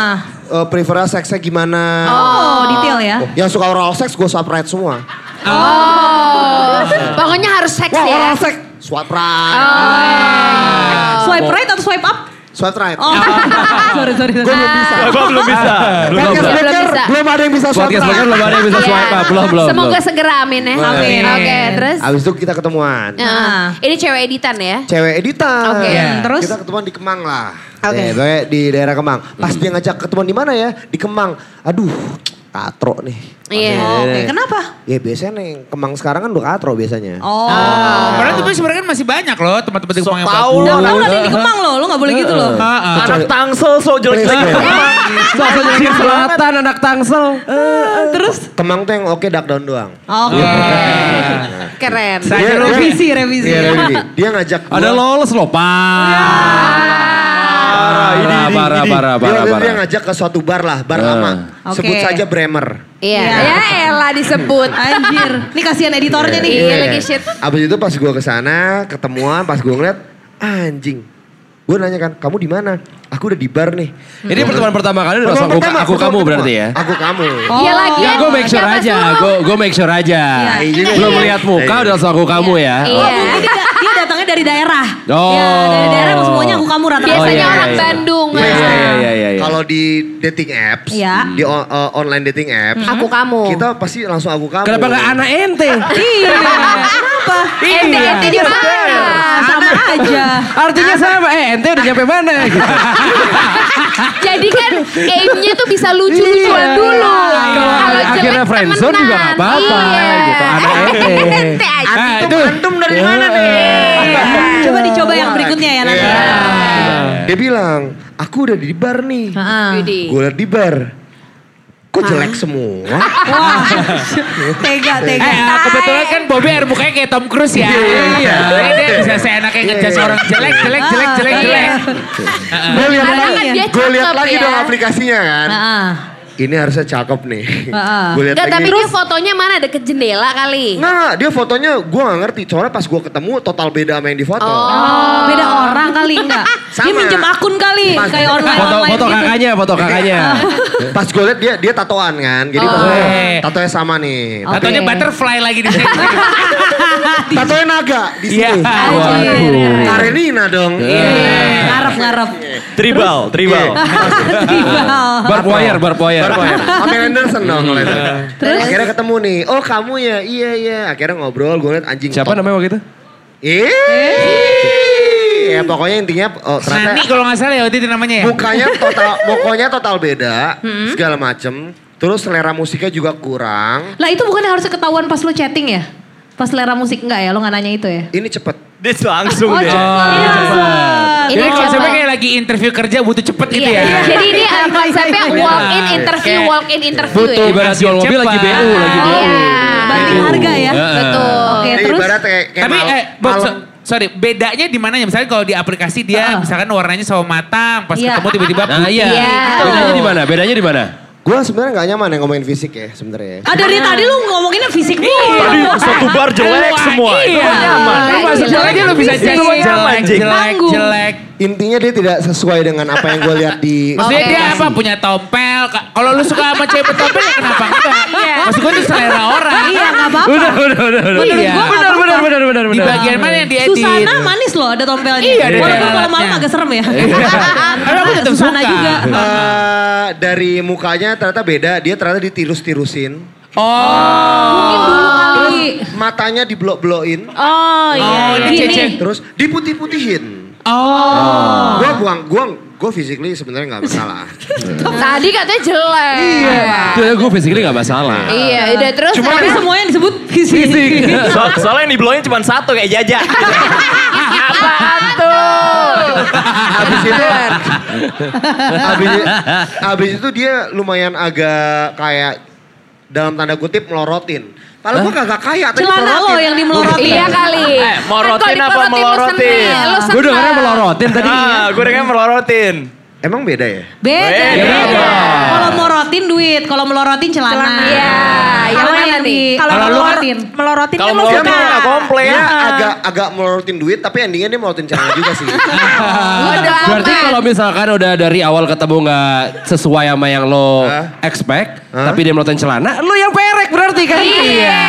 eh, prefernya seksnya gimana. Oh, detail ya. Yang suka oral sex gue swipe right semua. Oh. Pokoknya harus seks Wah ya. oral sex, swipe right. Swipe right atau swipe up? Swipe right. Oh. sorry, sorry. Gue belum bisa. Gue belum bisa. Belum Maker bisa. belum ada yang bisa swipe right. Belum ada yang bisa Iya. swipe up. Belum, belum. Semoga belum. segera amin ya. Amin. Oke, terus. Abis itu kita ketemuan. Nah, ini cewek editan ya. Cewek editan. Oke, Iya. terus? Kita ketemuan di Kemang lah. Oke. Eh, pokoknya di daerah Kemang. Pas dia ngajak ketemuan di mana ya? Di Kemang. Aduh, katro nih. Iya. Oh, Oke, kenapa? Ya biasanya nih Kemang sekarang kan udah katro biasanya. Oh. Padahal tapi sebenarnya kan masih banyak loh tempat-tempat di Kemang yang tahu bagus. lo. Tahu ada yang di Kemang loh, lu gak boleh gitu loh. Heeh. Anak tangsel so jelek-jelek. Sosok jelekin selatan anak tangsel. Terus? Kemang tuh yang oke duck down doang. Oke. Keren. Saya Dia- dulu Revisi, revisi. Iya, Revisi. Dia ngajak gua. Ada lolos loh, Pak. Parah, parah, parah, Dia, parah, waktu itu dia parah. ngajak ke suatu bar lah, bar Ah. lama. Oke. Sebut saja Bremer. Iya. Iya. Ya elah disebut. Anjir, ini kasihan editornya nih. Iya, lagi shit. Abis itu pas gue ke sana, ketemuan, pas gue ngeliat, anjing. Gue nanya kan, kamu di mana? Aku udah di bar nih. Ini pertemuan pertama kali udah langsung Pertemuan aku, pertama, aku pertemuan kamu pertama. berarti ya? Aku kamu. Iya lagi. Ya gue make sure aja, gue gue make sure aja. Iya. Belum lihat muka udah langsung aku kamu ya. Iya. Datangnya dari daerah. Oh. Ya, dari daerah semuanya aku kamu rata-rata. Biasanya Oh, iya, orang iya, iya. Bandung. Iya, iya, iya, iya, iya. Kalau di dating apps, Iya. di uh, online dating apps, Aku kamu. kita pasti langsung aku kamu. Kenapa nggak anak ente? Iya. Kenapa? Ente ente di mana? Ah, sama aja. Artinya sama, eh ente udah nyampe mana gitu. Jadi kan aimnya tuh bisa lucu-lucuan dulu. Kalau akhirnya friendzone juga nggak apa-apa Iya. gitu. Anak ente. Ente aja. Ah, itu Antum dari mana nih? Coba dicoba yang berikutnya ya nanti. Iya. Dia bilang, aku udah di bar nih. Gue liat di bar. Kok jelek semua? Wah, tega, tega. Eh, kebetulan kan Bobby air mukanya kayak Tom Cruise ya. Iya. Jadi dia bisa seenaknya ngejudge Iya. orang jelek, jelek, jelek, jelek, jelek. iya. Gue liat lagi, kan gue lagi ya. dong aplikasinya kan. Ini harusnya cakep nih. Heeh. Gue lagi. tapi dia fotonya mana deket jendela kali. Nggak, nggak, dia fotonya gue gak ngerti. Soalnya pas gue ketemu total beda sama yang di foto. Oh, beda orang kali enggak? Dia Sama. minjem akun kali, Mas. kayak online Foto online foto gitu. kakaknya, foto kakaknya. Pas gue liat dia dia tatoan kan. Jadi pas Oh. Eh. tatonya sama nih. Oke. Tatonya butterfly lagi di sini. Tatonya naga di Iya. sini. Anjir. Karenina dong. Ngarep ngarep. Tribal, tribal. Tribal. Barbed wire, barbed wire. Pamela Anderson dong kalau itu. Akhirnya ketemu nih. Oh kamu ya? Iya iya. Akhirnya ngobrol. Gue liat anjing. Siapa top. namanya waktu itu? Eh. Ya pokoknya intinya oh, ternyata Nani kalau nggak salah ya waktu itu namanya ya. mukanya total pokoknya total beda segala macem Terus selera musiknya juga kurang. Lah itu bukan yang harus ketahuan pas lo chatting ya? Pas selera musik enggak ya? Lo nggak nanya itu ya? Ini cepet. Dia langsung Oh, deh. Ini Jadi konsepnya kayak lagi interview kerja butuh cepet gitu Iya, ya. Jadi ini uh, konsepnya walk in interview, Kayak walk in interview Butuh ya. ibarat jual mobil lagi Cepat. BU, lagi BU. Iya. Banding harga ya? Betul. Oke, Ini terus ibarat kayak, kayak Tapi eh, sorry, bedanya di mananya? Misalnya kalau di aplikasi dia Heeh. misalkan warnanya sawo matang, pas Iya. ketemu tiba-tiba Nah iya. Iya. Bedanya di mana? Bedanya di mana? Gue sebenarnya nggak nyaman yang ngomongin fisik ya sebenarnya. Ah dari tadi lu ngomonginnya fisik mulu. Tadi satu bar jelek semua. Itu Iya. kan nyaman. Lu masuk Jelek. aja lu bisa jadi Itu jelek, jelek, jelek. Intinya dia tidak sesuai dengan apa yang gue lihat di Maksudnya dia apa? Punya tompel. Ka- Kalau lu suka sama cewek tompel ya kenapa enggak? Maksud gue itu selera orang. Iya nggak apa-apa. Udah, udah, udah, Iya. Benar, benar, benar, benar, Di bagian mana yang diedit? Susana manis loh ada tompelnya. Iya, ada Walaupun tompelnya. malam-malam agak serem ya. Tapi aku tetap Susana suka. juga. Eh, dari mukanya ternyata beda. Dia ternyata ditirus-tirusin. Oh. Kali. Matanya diblok-blokin. Oh iya. Oh, ini Gini. Terus diputih-putihin. Oh. Gue buang, gue gue physically sebenarnya nggak masalah. Tadi katanya jelek. Itu ya gue physically gak masalah. Iya, udah terus. Tapi ternyata- semua yang disebut fisik. So- soalnya yang diblowin cuma satu kayak jaja. Apaan tuh? Habis itu, habis, habis itu dia lumayan agak kayak dalam tanda kutip melorotin. Padahal gue kagak kaya, tapi Celana lo melorotin. yang dimelorotin. Iya kali. Eh, morotin Kan kalau apa melorotin? Gue dengarnya melorotin tadi. Ah, gue dengar melorotin. Emang beda ya? Beda. Beda. Kalau kalau melorotin celana. Celana. Iya, yang Kalau mana yang nih? di Kalau Kalau lu- melorotin, melorotin Kalau kan lu melorotin suka. nggak komplain. Iya. agak agak melorotin duit, tapi endingnya dia melorotin celana juga sih. Udah Berarti kalau misalkan udah dari awal ketemu nggak sesuai sama yang lo expect, tapi dia melototin celana, lo yang perek berarti kan? Iya.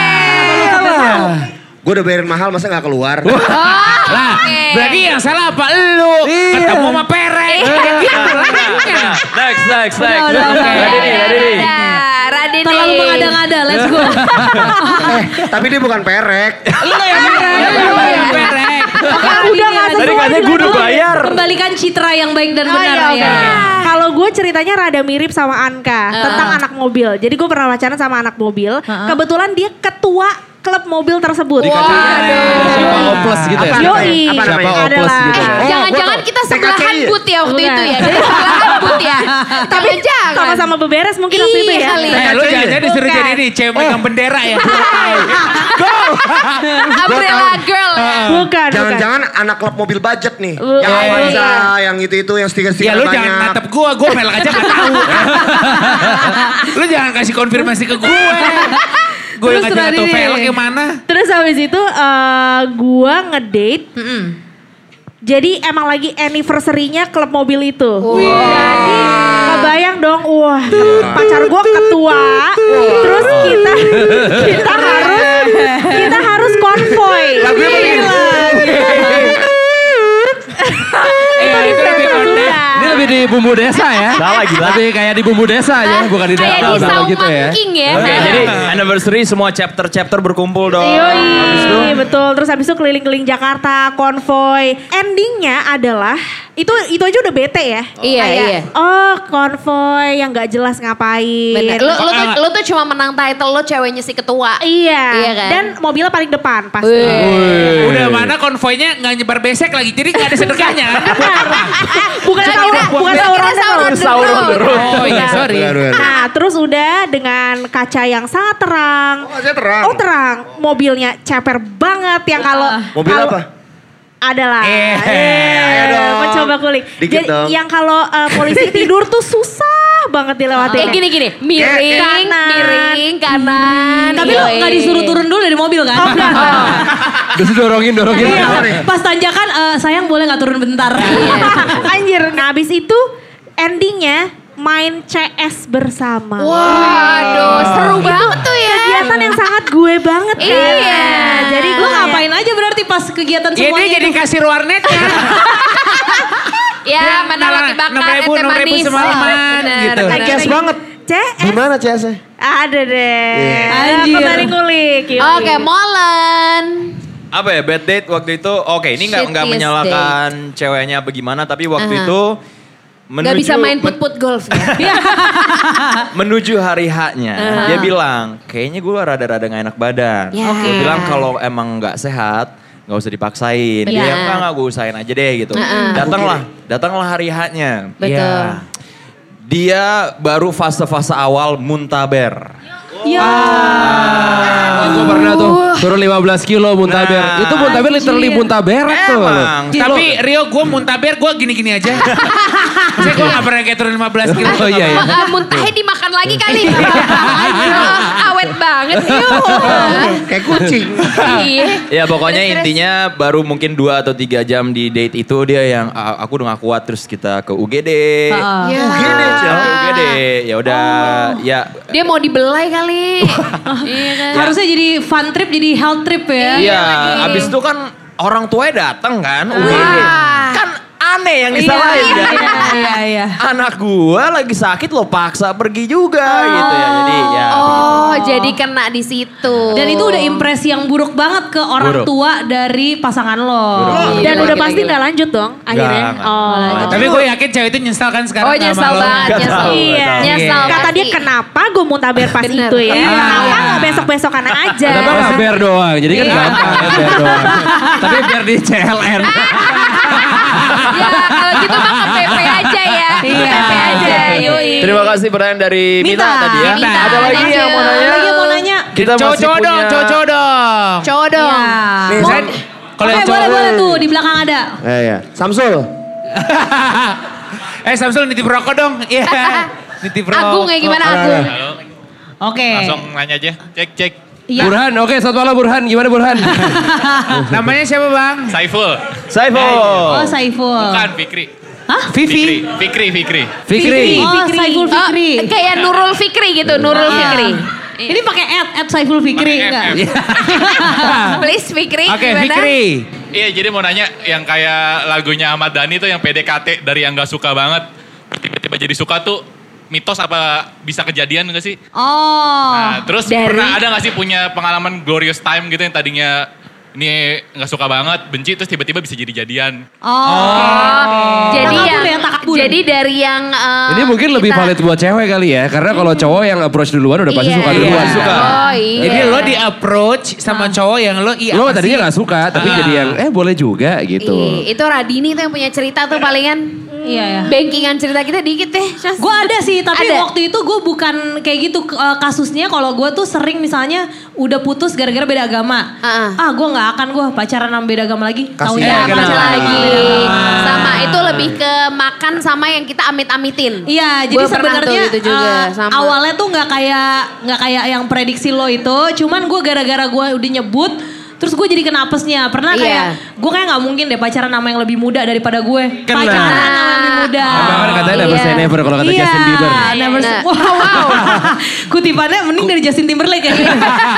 Gue udah bayarin mahal, masa nggak keluar? Lah, berarti yang salah apa lu? Ketemu sama perek. Gitu lah. Next, next, next. udah, udah. Radini, Radini. Nah, Radini. Terlalu mengada-ngada, let's go. eh, tapi dia bukan perek. Lu yang Lu yang perek. Udah nggak Tadi sesuai katanya gue udah bayar. Kembalikan citra yang baik dan Oh, benar iya, ya. Kalau gue ceritanya rada mirip sama Anka tentang anak mobil. Jadi gue pernah pacaran sama anak mobil. Kebetulan dia ketua klub mobil tersebut. Siapa oples gitu ya? Yoi. Apa namanya? Siapa oples Adalah. gitu ya? Oh, Jangan-jangan gua tahu. kita sebelahan TKCI. but ya waktu Bukan. itu ya. Jadi sebelahan but ya. Tapi jangan. Sama-sama beberes mungkin waktu itu Iya ya. Eh, lu jangan-jangan disuruh jadi ini cewek megang bendera ya. Umbrella girl ya. Bukan. Jangan-jangan anak klub mobil budget nih. Yang eh, Avanza, iya. yang itu-itu, yang stiker-stiker Ya lu banyak. jangan natap gua, gua melek aja gak tahu. lu jangan kasih konfirmasi ke gue. Gue yang Terus ngajak tuh velg yang mana? Terus habis itu eh, gua ngedate. Jadi emang lagi anniversary-nya klub mobil itu. Jadi kebayang dong, wah pacar gua ketua. Terus kita kita harus kita harus konvoy. Lagunya apa nih? Iya itu lebih konten. Ini lebih di bumbu desa ya? Salah, gila. Lebih kayak di bumbu desa ya, bukan di Kayak dapur di Saung gitu ya. King ya. Oke, jadi anniversary semua chapter-chapter berkumpul dong. Yoi, betul. Terus habis itu keliling-keliling Jakarta, konvoy. Endingnya adalah itu itu aja udah bete ya. Iya, Kayak, iya. Oh konvoy yang nggak jelas ngapain. Bener. Lu, lu, tuh, lu tuh cuma menang title lo ceweknya si ketua. Iya. Iya kan? Dan mobilnya paling depan pasti. Wih. Udah mana konvoynya nggak nyebar besek lagi, jadi nggak ada sedekahnya kan? bukan kita- bukan kita sahur on the sahur road. on the Sahur on the road. road. Oh iya sorry. Benar, benar. Nah, terus udah dengan kaca yang sangat terang. Oh, saya terang. Oh, terang. Mobilnya ceper banget yang kalau Mobil apa? Adalah. Eh, dong. Mencoba kulik. Dikit Jadi dong. yang kalau uh, polisi tidur tuh susah banget dilewatin. Kayak gini-gini, miring, Kanan. miring, kanan. Tapi lo gak disuruh turun dulu dari mobil kan? Oh, enggak. Terus dorongin, dorongin. Iya. Pas tanjakan, eh, sayang boleh gak turun bentar? Anjir. Nah, habis itu endingnya main CS bersama. Waduh, seru banget tuh ya. Kegiatan yang sangat gue banget kan. Iya. Jadi gue ngapain aja berarti pas kegiatan Ya semuanya jadi itu? kasir warnetnya. Ya, mana roti bakar, Enam ribu, ete enam ribu manis. semalaman Bener, gitu. bener. CS banget. CS Gimana CS-nya? ada deh. Anjir. Aku tadi ngulik. Oke, Molen. apa ya bad date waktu itu? Oke, ini nggak nggak Shittiest menyalahkan ceweknya bagaimana, tapi waktu Aha. itu Gak bisa main put-put golf ya. menuju hari haknya Uh-huh. dia bilang kayaknya gue rada-rada gak enak badan. Ya. Dia bilang kalau emang nggak sehat nggak usah dipaksain. Dia Benar. enggak enggak gue usahain aja deh gitu. Uh-uh. Datanglah, datanglah hari haknya. Betul. Iya. Dia baru fase-fase awal muntaber. Ya. Gue pernah tuh turun 15 kilo muntaber. Nah. Itu muntaber literally muntaberak tuh. Emang. Tapi Rio gue muntaber gue gini-gini aja. Saya gue gak pernah kayak turun 15 kilo. Oh iya iya. Ah, muntahnya dimakan lagi kali. Ah, Awet banget. Kayak kucing. Iya. Ya pokoknya intinya baru mungkin 2 atau 3 jam di date itu dia yang "Ah, aku udah gak kuat terus kita ke UGD. Ya. UGD, ke UGD. Ya udah, ya Dia mau dibelai kali. Iya kan. Harusnya jadi fun trip, jadi health trip ya. Iya, lagi. abis itu kan orang tuanya datang kan. Wah. Kan aneh yang Iya, disalahin iya, kan. iya, iya, iya. Anak gua lagi sakit lo paksa pergi juga gitu ya. Jadi ya Oh, jadi kena di situ. Dan itu udah impresi yang buruk banget ke orang Buruk. tua dari pasangan lo. Buruk. Dan Gila, udah gila, pasti nggak lanjut dong akhirnya. nggak. Oh. Tapi gue yakin cewek itu nyesal kan sekarang Oh nyesal lo. banget, nyesal. nggak tahu. Nyesal Kata dia kenapa gue muntaber pas Bener. itu ya? Iya. Kenapa nggak besok-besokan aja? Kenapa nggak ber doang? Jadi kan Iya. gampang ya ber doang. Tapi biar di CLN. ya kalau gitu mah ke PP aja ya. Iya. PP aja, yoi. Terima kasih pertanyaan dari Mita, Mita. tadi ya. Mita, Ada lagi yang mau nanya? Lagi yang mau nanya. Kita masih Cowok-cowok punya... dong, cowok-cowok dong. Cowok dong. Ya. Nih, Saya- Kalau Oke yang boleh cowok. boleh tuh di belakang ada. Eh ya, Samsul. eh Samsul nitip rokok dong. Iya. Nitip rokok. Agung ya gimana Agung? Oke. langsung nanya aja. Cek, cek. Iya. Burhan, oke selamat malam Burhan. Gimana Burhan? Namanya siapa bang? Saiful. Saiful. Oh Saiful. Bukan, Fikri. Hah? Vivi. Fikri, Fikri. Fikri. Oh Saiful Fikri. Oh, kayak Nurul Fikri gitu, Nurul Iya. Fikri. Ini pakai ad, ad Saiful Fikri enggak? F, F. Please Fikri, Oke gimana? Fikri. Iya, jadi mau nanya yang kayak lagunya Ahmad Dhani tuh yang PDKT dari yang gak suka banget. Tiba-tiba jadi suka tuh mitos apa bisa kejadian gak sih? Oh. Nah, terus dari- pernah ada gak sih punya pengalaman glorious time gitu yang tadinya ini gak suka banget, benci terus tiba-tiba bisa jadi jadian. Oh. Jadi Takabur yang ya, takabur. jadi dari yang eh, Ini mungkin lebih kita- valid buat cewek kali ya. Karena kalau cowok yang approach duluan udah pasti Iya. suka duluan. Iya. Suka. Oh iya. Jadi lo di approach sama cowok yang lo iya Lo tadinya sih? gak suka, tapi Ah. jadi yang eh boleh juga gitu. Ih, itu Radini tuh yang punya cerita tuh palingan. Iya ya. Bankingan cerita kita dikit deh. Gue ada sih, tapi Ada. waktu itu gue bukan kayak gitu eh, kasusnya. Kalau gue tuh sering misalnya udah putus gara-gara beda agama. Ah. Ah, gue nggak akan gue pacaran sama beda agama lagi. Taunya Ya, kenapa? lagi. Sama itu lebih ke makan sama yang kita amit-amitin. Iya, jadi sebenarnya tuh itu juga sama. awalnya tuh nggak kayak nggak kayak yang prediksi lo itu. Cuman gue gara-gara gue udah nyebut, terus gue jadi kena apesnya. Pernah Iya. kayak gue kayak nggak mungkin deh pacaran sama yang lebih muda daripada gue. Kena. Pacaran sama yang lebih muda. Abang kan katanya never Iya. say never kalau kata Iya, Justin Bieber. never Nah. wow, wow. Kutipannya mending dari Justin Timberlake ya.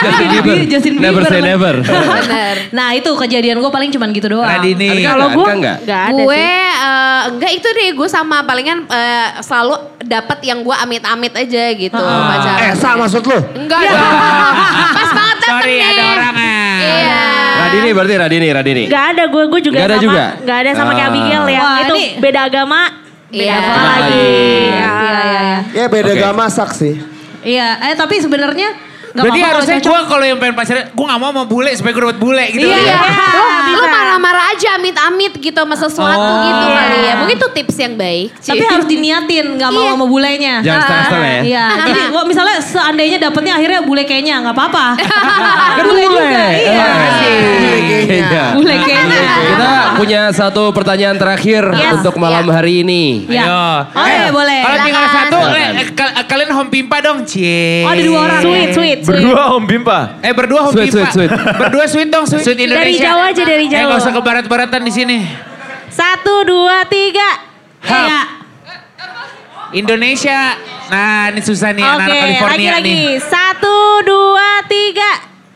Justin Bieber. Justin Bieber. Never say never. Bener. nah itu kejadian gue paling cuman gitu doang. Radini. Ada Kalau gue Ada nggak? nggak ada gue sih. eh, enggak itu deh gue sama palingan eh, selalu dapat yang gue amit-amit aja gitu pacaran. Eh, sa maksud lu? Enggak. Pas banget dateng Sorry nih. ada orang ah. Iya. Radini berarti Radini, Radini. Gak ada gue, gue juga Nggak ada sama, juga? Gak ada sama kayak Ah. Abigail ya. Wah, itu ini- beda agama, beda Iya. agama lagi. Ya. Iya, iya, iya. Ya beda Oke. gak masak sih. Iya, eh tapi sebenarnya nggak Berarti harusnya gue kalau yang pengen pacaran, gue gak mau sama bule supaya gue dapet bule gitu. Iya, Iya, lo marah-marah aja amit-amit gitu sama sesuatu Oh. gitu Iya. kali ya. Mungkin itu tips yang baik. Tapi harus diniatin, nggak mau Iya. sama bulenya. Jangan setengah-setengah ya. Iya, jadi kok misalnya seandainya dapetnya akhirnya bule kayaknya nggak apa-apa. kan bule juga, iya. Iya. Bule kayaknya. Kita punya satu pertanyaan terakhir Yes. untuk malam hari ini. Iya. Ayo. Oke, boleh. Kalau tinggal satu, eh, kal- kalian home pimpa dong, cie. Oh, ada dua orang. Sweet, sweet, sweet. Berdua Om Bimpa. Eh berdua home Sweet, pimpa. sweet, sweet. Berdua sweet dong, sweet, sweet Indonesia. Dari Jawa aja, dari Eh Jawa. gak usah ke barat-baratan di sini. Satu, dua, tiga. Iya. Indonesia. Nah, ini susah nih Oke, anak California lagi-lagi. nih. Satu, dua, tiga.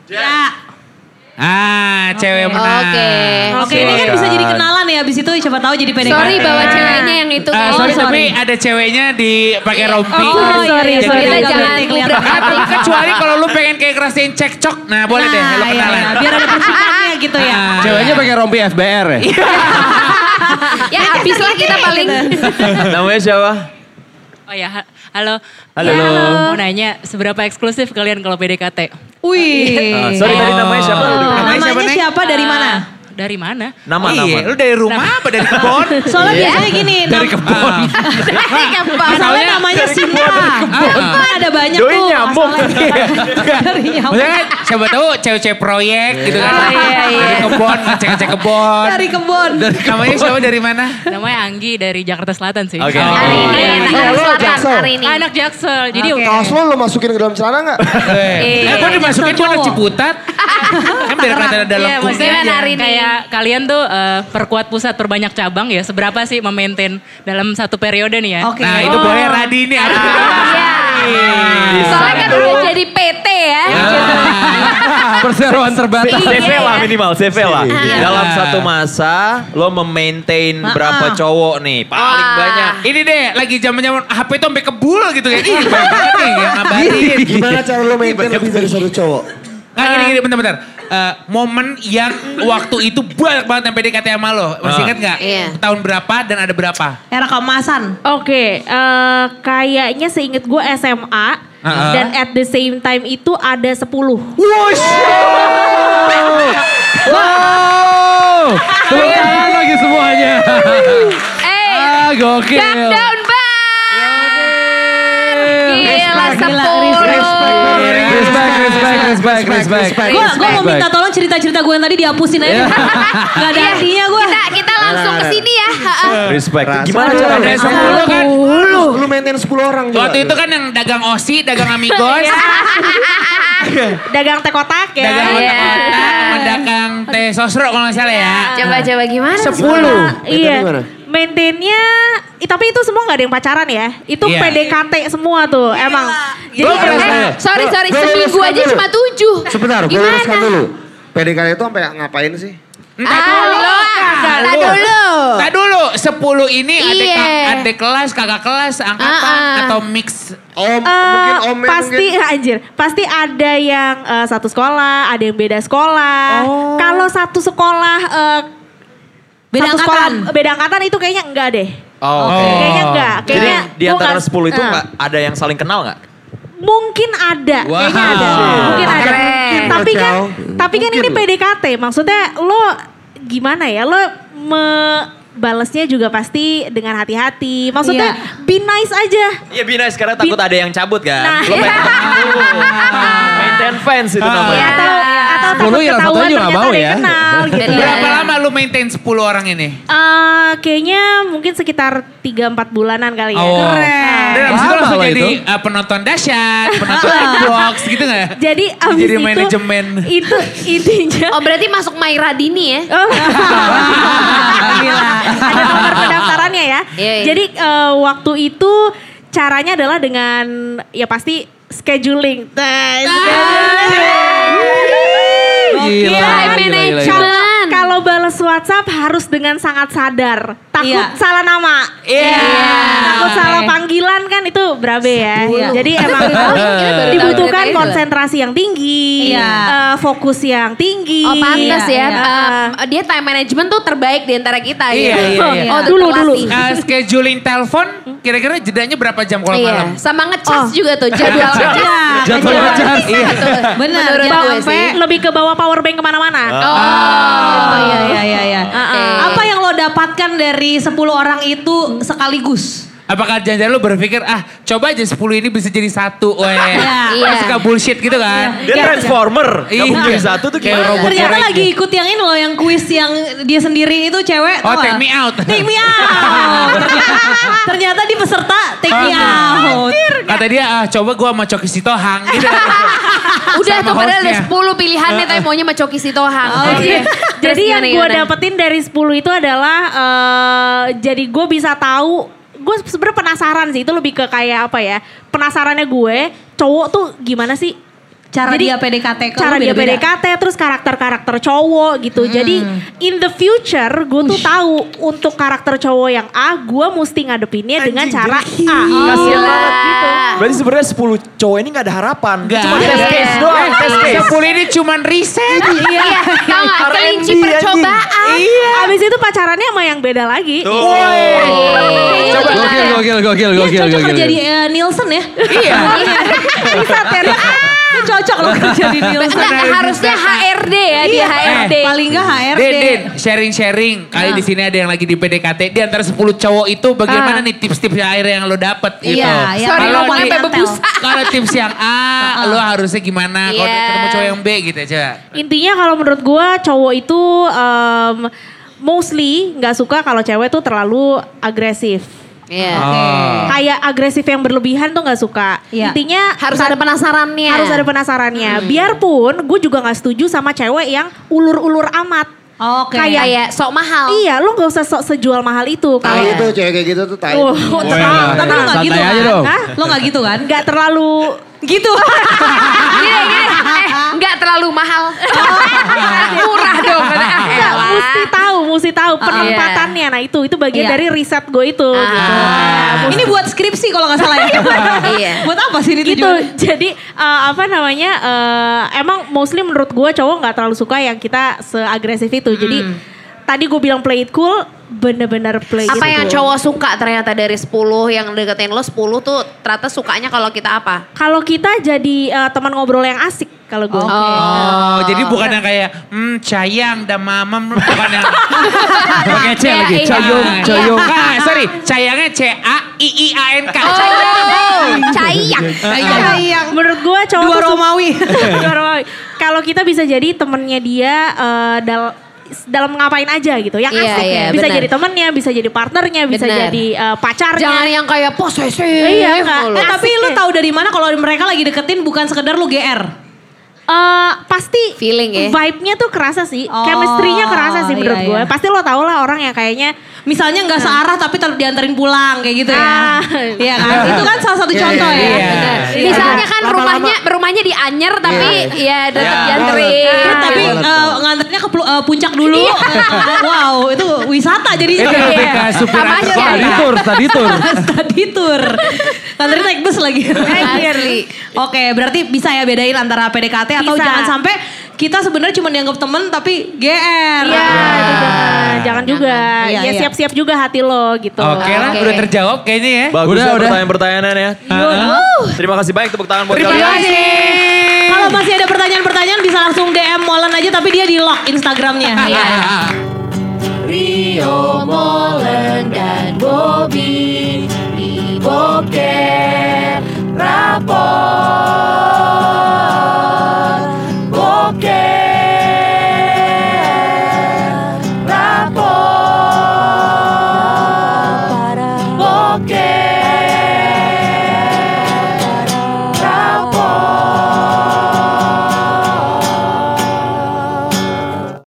Ya. Ah, cewek menang. Oke. Oke, ini kan bisa jadi kenalan ya. Abis itu siapa tahu jadi PDKT. Sorry bawa ceweknya yang itu. Ah, guys. sorry, sorry. tapi ada ceweknya di pakai rompi. Oh, Sorry, sorry, sorry, sorry. Kita Kelihatan, jangan kelihatan. Kecuali kalau lu pengen kayak ngerasain cekcok. Nah, boleh deh, lu Nah, iya, kenalan. iya. Biar ada percikannya gitu ya. Ah, Ceweknya pakai rompi FBR ya? ya habis lah kita paling. Namanya siapa? Oh ya, ha- halo. Halo. Ya, Mau nanya, seberapa eksklusif kalian kalau PDKT? Wih. Ah, sorry tadi namanya siapa? Namanya siapa, dari mana? Dari mana? Nama Iya, nama. lu dari rumah apa dari kebon? Soalnya biasanya gini. Dari nam- kebun. Masalahnya namanya Sinta. Kan ada banyak Doi tuh. nyamuk. masalahnya. Dari nyamuk. Maksudnya kan siapa tahu cewek-cewek proyek gitu kan. Oh, iya, iya. Dari kebon, ngecek-ngecek kebon. Dari kebun. Namanya siapa dari mana? Namanya Anggi dari Jakarta Selatan sih. Oke. Ini Oh, anak Jaksel. hari ini. Anak Jaksel. Jadi Kaos lo lo masukin ke dalam celana nggak? Eh, Iya. kok dimasukin cuma Cowok. Ciputat? Kan biar kelihatan ada Iya, maksudnya aja. hari ini. kayak kalian tuh eh, perkuat pusat perbanyak cabang ya. Seberapa sih memaintain dalam satu periode nih ya? Oke. Nah itu boleh Radi ini. ada. Iya. Soalnya kan udah jadi PT ya. Perseroan terbatas. CV lah minimal, CV lah. Iya. Dalam satu masa lo memaintain berapa cowok nih? Paling Wah. banyak. Ini deh lagi zaman-zaman HP itu sampai kebul gitu kan. Ih banyak banget nih yang ngabarin. Gimana cara lo maintain lebih dari satu cowok? Nah gini gini bentar-bentar. Eh, momen yang waktu itu banyak banget yang PDKT sama lo. Masih Ah. ingat gak? Iya. Tahun berapa dan ada berapa? Era keemasan. Oke, eh, kayaknya seinget gue SMA Uh-uh. dan at the same time itu ada 10. Wow. Tepuk tangan lagi semuanya. Eh, Ah, gokil. back down Gila, Gila, sepuluh. Respect, respect, respect, respect. Gue gue mau minta tolong cerita-cerita gue yang tadi dihapusin aja. Gak ada Iya, artinya gue. Kita, kita langsung ke sini ya. Respect. Gimana caranya? Sepuluh kan? Lu, maintain 10 orang juga. Waktu itu kan yang dagang osi, dagang amigos, Dagang teh kotak ya. dagang Iya. otak-otak, sama dagang teh sosro kalau nggak salah ya. Coba-coba gimana? Sepuluh. Iya. gimana? Maintainnya, tapi itu semua nggak ada yang pacaran ya. Itu Iya. PDKT semua tuh, emang. Jadi Gua Eh, sorry, sorry. gua Seminggu aja dulu. cuma tujuh. Sebentar, gue Gimana? luruskan dulu. PDKT itu sampai ngapain sih? Ah, lo, tak dulu. Tak dulu, 10 ini adik, Iya. adik kelas, kakak kelas, angkatan, Ah, ah. atau mix. Om, Eh, mungkin om pasti anjir, pasti ada yang eh, satu sekolah, ada yang beda sekolah. Kalau satu sekolah eh, Beda satu angkatan. sekolah beda angkatan itu kayaknya enggak deh. Oh, oke. Kayaknya enggak. Jadi Kayaknya di gua antara 10 itu eh, nggak ada yang saling kenal nggak? mungkin ada, Wow. kayaknya ada. Mungkin ada. Keren. Tapi kan tapi kan ini PDKT, maksudnya lo gimana ya? Lo me balesnya juga pasti dengan hati-hati. Maksudnya Iya. be nice aja. Iya be nice karena takut ada yang cabut kan. Nah, Lo pengen maintain fans itu Iya. namanya. Atau atau 10 takut ya, satu ketahuan nggak ternyata mau ada ya. yang kenal gitu. Berapa lama lu maintain 10 orang ini? Eh, kayaknya mungkin sekitar 3-4 bulanan kali ya. Oh. Keren. Dan abis itu langsung jadi itu. uh, penonton dahsyat, penonton box gitu gak? Jadi abis Jadi itu manajemen. itu intinya Oh berarti masuk Maira Dini ya? Oh. Ada nomor pendaftarannya ya. Iya, iya. Jadi eh, waktu itu caranya adalah dengan ya pasti scheduling. Nah, Gila, Time gila, gila, management. gila. Kalau balas WhatsApp harus dengan sangat sadar. Takut Iya. salah nama. Iya. Takut salah panggilan kan itu berabe ya. Iya. Jadi emang baru tahu dibutuhkan konsentrasi yang tinggi, Iya. eh, fokus yang tinggi. Oh pantas Iya, ya. iya. Eh, dia time management tuh terbaik di antara kita Iya, gitu. iya, iya. Oh, Dulu, terlatih. Uh, scheduling telepon kira-kira jedanya berapa jam kalau Iya, malam? sama ngecas Oh. juga tuh jadwal ngecas. Iya, Jadwal ngecas. Iya, betul. Benar, lebih ke bawa power bank ke mana-mana. Oh, Iya, iya, iya, iya. Oke. Apa yang lo dapatkan dari 10 orang itu sekaligus? Apakah jangan lu berpikir ah coba aja 10 ini bisa jadi satu. Weh. Iya. Kan suka bullshit gitu kan. Dia transformer. Gak Iya. mungkin satu tuh Kayak gimana? robot Ternyata korek lagi ikut yang ini loh, yang kuis yang dia sendiri itu cewek. Oh, take me out. Take me out. ternyata, di peserta take me out. Kata dia ah coba gua sama Coki Sitohang gitu. Udah tuh padahal ada hostnya. 10 pilihannya tapi maunya sama Coki Sitohang. Oh, iya. Terus jadi yang gue dapetin dari 10 itu adalah eh, jadi gue bisa tahu gue sebenarnya penasaran sih itu lebih ke kayak apa ya penasarannya gue cowok tuh gimana sih Cara Jadi, dia PDKT kalau cara dia beda-beda. PDKT terus karakter-karakter cowok gitu. Jadi in the future gue tuh tahu untuk karakter cowok yang A gue mesti ngadepinnya dengan cara A. Kasian banget gitu. Berarti sebenarnya 10 cowok ini gak ada harapan. Enggak. Cuma ada. test case doang, test case. Sepuluh ini cuman riset. Iya, tau gak? Kelinci anjing. percobaan. Iya. Abis itu pacarannya sama yang beda lagi. Tuh. Coba gokil, gokil, gokil, Dia gokil, gokil. kerja di eh, Nielsen ya. Iya. Bisa Ter. Dia cocok loh kerja di Nielsen. Enggak, harusnya HRD ya dia Iya, HRD. Paling enggak HRD. Den, sharing-sharing. Kali di sini ada yang lagi di PDKT. Di antara 10 cowok itu bagaimana Ah. nih tips-tips akhir yang lo dapet gitu. Iya, yang Sorry, Kalau ngomongnya di- sampai bebusa. Kalau tips yang A, lo harusnya gimana? Kalau Iya. ketemu cowok yang B gitu coba. Intinya kalau menurut gue cowok itu um, mostly nggak suka kalau cewek tuh terlalu agresif. Iya. Kayak agresif yang berlebihan tuh nggak suka. Iya. Intinya Harus ada penasarannya. harus ada penasarannya. Biarpun gue juga nggak setuju sama cewek yang ulur-ulur amat. Oke. Kayak Kayak sok mahal. Iya, lo gak usah sok sejual mahal itu. Kalau itu cewek kayak gitu tuh tai. Oh, Wah, tenang, Tapi lo gak gitu kan? dong. Hah? Lo gak gitu kan? Gak terlalu Gitu. Gini, gini. Eh, enggak terlalu mahal. Murah dong. Ah, Enggak, elah. mesti tahu, mesti tahu penempatannya. Nah itu, itu bagian Iya. dari riset gue itu. Ah. gitu. Nah, Ini buat skripsi kalau gak salah ya. Iya. buat apa sih ini gitu tujuan? jadi eh, apa namanya eh, emang mostly menurut gue cowok nggak terlalu suka yang kita seagresif itu jadi tadi gue bilang play it cool bener-bener play Apa it yang cool. cowok suka ternyata dari 10 yang deketin lo 10 tuh ternyata sukanya kalau kita apa? kalau kita jadi eh, teman ngobrol yang asik kalau gue Oh, jadi bukan yang kayak, hmm sayang dan mama, bukan yang pakai C Iya, lagi. iya. Iya. cayong. Ah, sorry, sayangnya C A I I A N K. Oh, cayang. Iya, menurut gue cowok Dua Romawi. Dua Romawi. Kalau kita bisa jadi temennya dia eh, dal dalam ngapain aja gitu, yang Iya, asik. iya, bisa benar. jadi temennya, bisa jadi partnernya, bisa Benar. jadi eh, pacarnya. Jangan yang kayak posesif. Iya, mulu. Eh, tapi lu ya. tahu dari mana kalau mereka lagi deketin bukan sekedar lu GR? Eh, pasti Feeling ya. Vibe-nya tuh kerasa sih, Oh, chemistry-nya kerasa sih menurut iya, gue. iya. Pasti lo tau lah orang yang kayaknya Misalnya nggak searah tapi tetap diantarin pulang kayak gitu ya. Ah. Iya kan? Itu kan salah satu Iya, contoh iya, ya. iya. Benar. Misalnya kan rumahnya rumahnya di Anyer tapi ya tetap Iya. dianterin. Tapi eh, nganternya ke eh, puncak dulu. Iya. Wow, itu wisata jadinya. Itu supir. Tadi tur, tadi tur. Tadi tur. Nganterin naik bus lagi. Oke, berarti bisa ya bedain antara PDKT atau jangan sampai kita sebenarnya cuma dianggap temen tapi GR. Iya, itu jangan, jangan juga. Iya, ya iya. siap-siap juga hati lo gitu. Oke lah, Oke. udah terjawab kayaknya ya. Bagus Udah, ya udah. pertanyaan-pertanyaannya ya. Terima kasih banyak tepuk tangan buat Terima kalian. kasih. Kalau masih ada pertanyaan-pertanyaan bisa langsung DM Molen aja tapi dia di lock Instagramnya. Iya. Rio Molen dan Bobby di Boker Rapor.